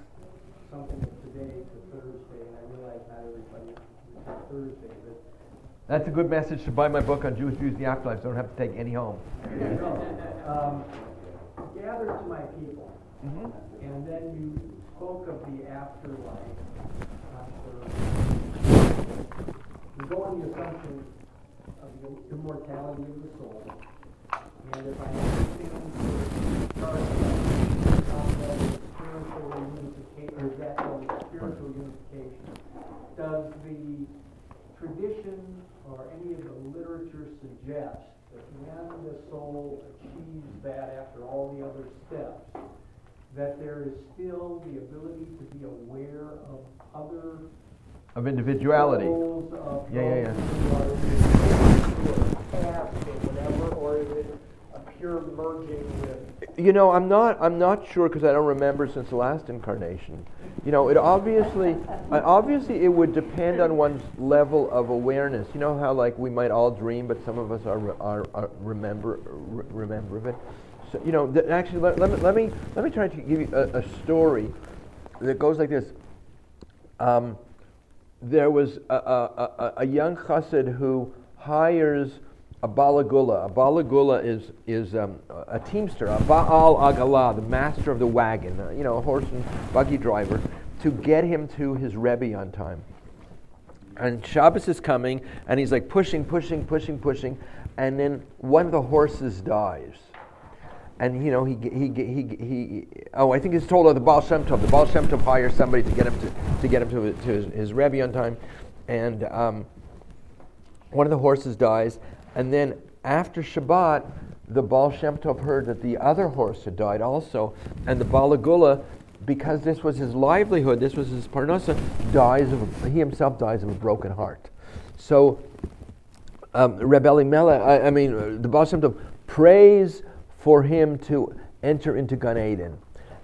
something today to Thursday, and I realize not everybody Thursday, but
That's a good message to buy my book on Jewish views of the afterlife, so I don't have to take any home.
Um, gather to my people.
Mhm.
And then you spoke of the afterlife. After, you go on the assumption of the immortality of the soul. And if I understand about that spiritual unification, or that of spiritual unification, does the tradition or any of the literature suggests that when the soul achieves that after all the other steps, that there is still the ability to be aware of other
Of individuality.
of
Yeah, yeah, yeah.
Pure merging with
You know, I'm not. I'm not sure because I don't remember since the last incarnation. You know, it obviously, obviously, it would depend on one's level of awareness. You know how like we might all dream, but some of us are are, are remember re- remember of it. So you know, th- actually, let, let me let me let me try to give you a, a story that goes like this. Um, there was a, a, a, a young chassid who hires a balagula. A balagula is, is um, a teamster, a Baal Agalah, the master of the wagon, uh, you know, a horse and buggy driver, to get him to his Rebbe on time. And Shabbos is coming, and he's like pushing, pushing, pushing, pushing, and then one of the horses dies. And you know he he he he. Oh, I think he's told of the Baal Shem Tov. The Baal Shem Tov hires somebody to get him to, to get him to, to his, his Rebbe on time, and um, one of the horses dies, and then after Shabbat, the Baal Shem Tov heard that the other horse had died also, and the Balagula, because this was his livelihood, this was his parnasa, dies of he himself dies of a broken heart. So, um, Rebbe Elimelech, I, I mean, uh, the Baal Shem Tov prays for him to enter into Gan Eden.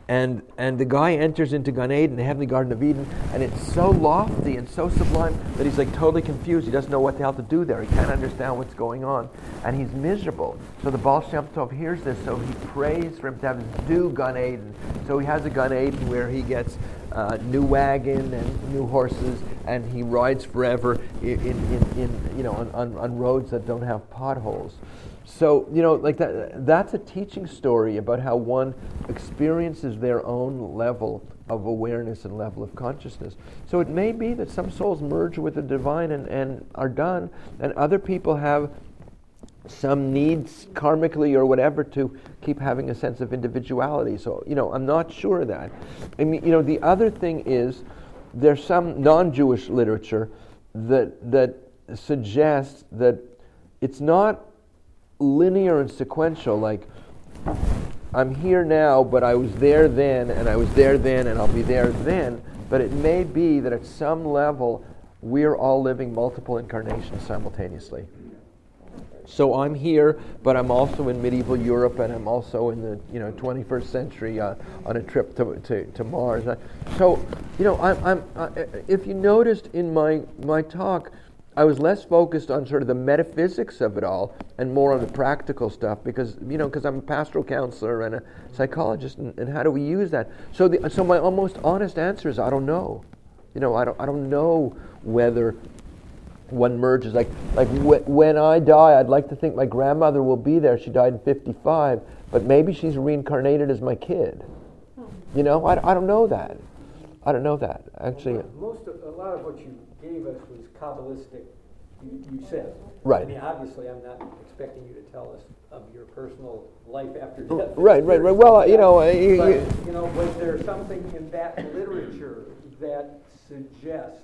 And, and the guy enters into Gan Eden, the heavenly Garden of Eden, and it's so lofty and so sublime that he's like totally confused. He doesn't know what the hell to do there. He can't understand what's going on. And he's miserable. So the Baal Shem Tov hears this, so he prays for him to have his new Gan Eden. So he has a Gan Eden where he gets uh, new wagon and new horses, and he rides forever in, in, in, in you know, on, on, on roads that don't have potholes. So, you know, like that, that's a teaching story about how one experiences their own level of awareness and level of consciousness. So it may be that some souls merge with the divine and, and are done, and other people have some needs karmically or whatever to keep having a sense of individuality. So, you know, I'm not sure of that. I mean, you know, the other thing is there's some non Jewish literature that, that suggests that it's not linear and sequential, like I'm here now, but I was there then, and I was there then, and I'll be there then. But it may be that at some level, we're all living multiple incarnations simultaneously. So I'm here, but I'm also in medieval Europe, and I'm also in the you know 21st century uh, on a trip to, to, to Mars. So you know, I'm, I'm uh, if you noticed in my my talk, I was less focused on sort of the metaphysics of it all and more on the practical stuff because you know because I'm a pastoral counselor and a psychologist, and, and how do we use that? So the, so my almost honest answer is I don't know. You know, I don't I don't know whether one merges. Like, like wh- when I die, I'd like to think my grandmother will be there. She died in 55, but maybe she's reincarnated as my kid. Hmm. You know, I, I don't know that. I don't know that. Actually,
Most of, a lot of what you gave us was Kabbalistic, you, you said.
Right.
I mean, obviously, I'm not expecting you to tell us of your personal life after death.
right, right, right. Well, you know, you,
But,
you-
know, was there something in that literature that suggests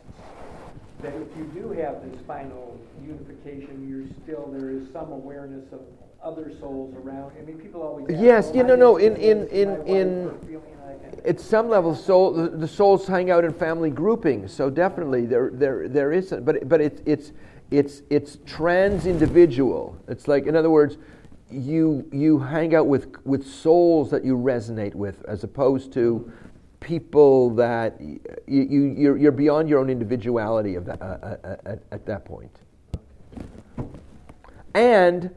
that if you do have this final unification, you're still, there is some awareness of other souls around? I mean, people always ask,
Yes,
"Well,
you know, no, in- in- in- in-
or feeling like-
at some level, soul, the, the souls hang out in family groupings. So definitely, there, there, there is. But, but it's, it's, it's, it's trans individual. It's like, in other words, you, you hang out with, with souls that you resonate with, as opposed to people that you, you, you're, you're beyond your own individuality of that, uh, uh, uh, at, at that point. And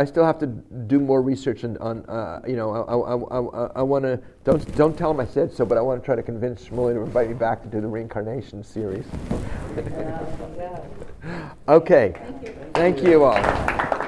I still have to do more research on, on uh, you know, I, I, I, I want to, don't, don't tell him I said so, but I want to try to convince Shmuley to invite me back to do the reincarnation series. Okay.
Thank you.
Thank you all.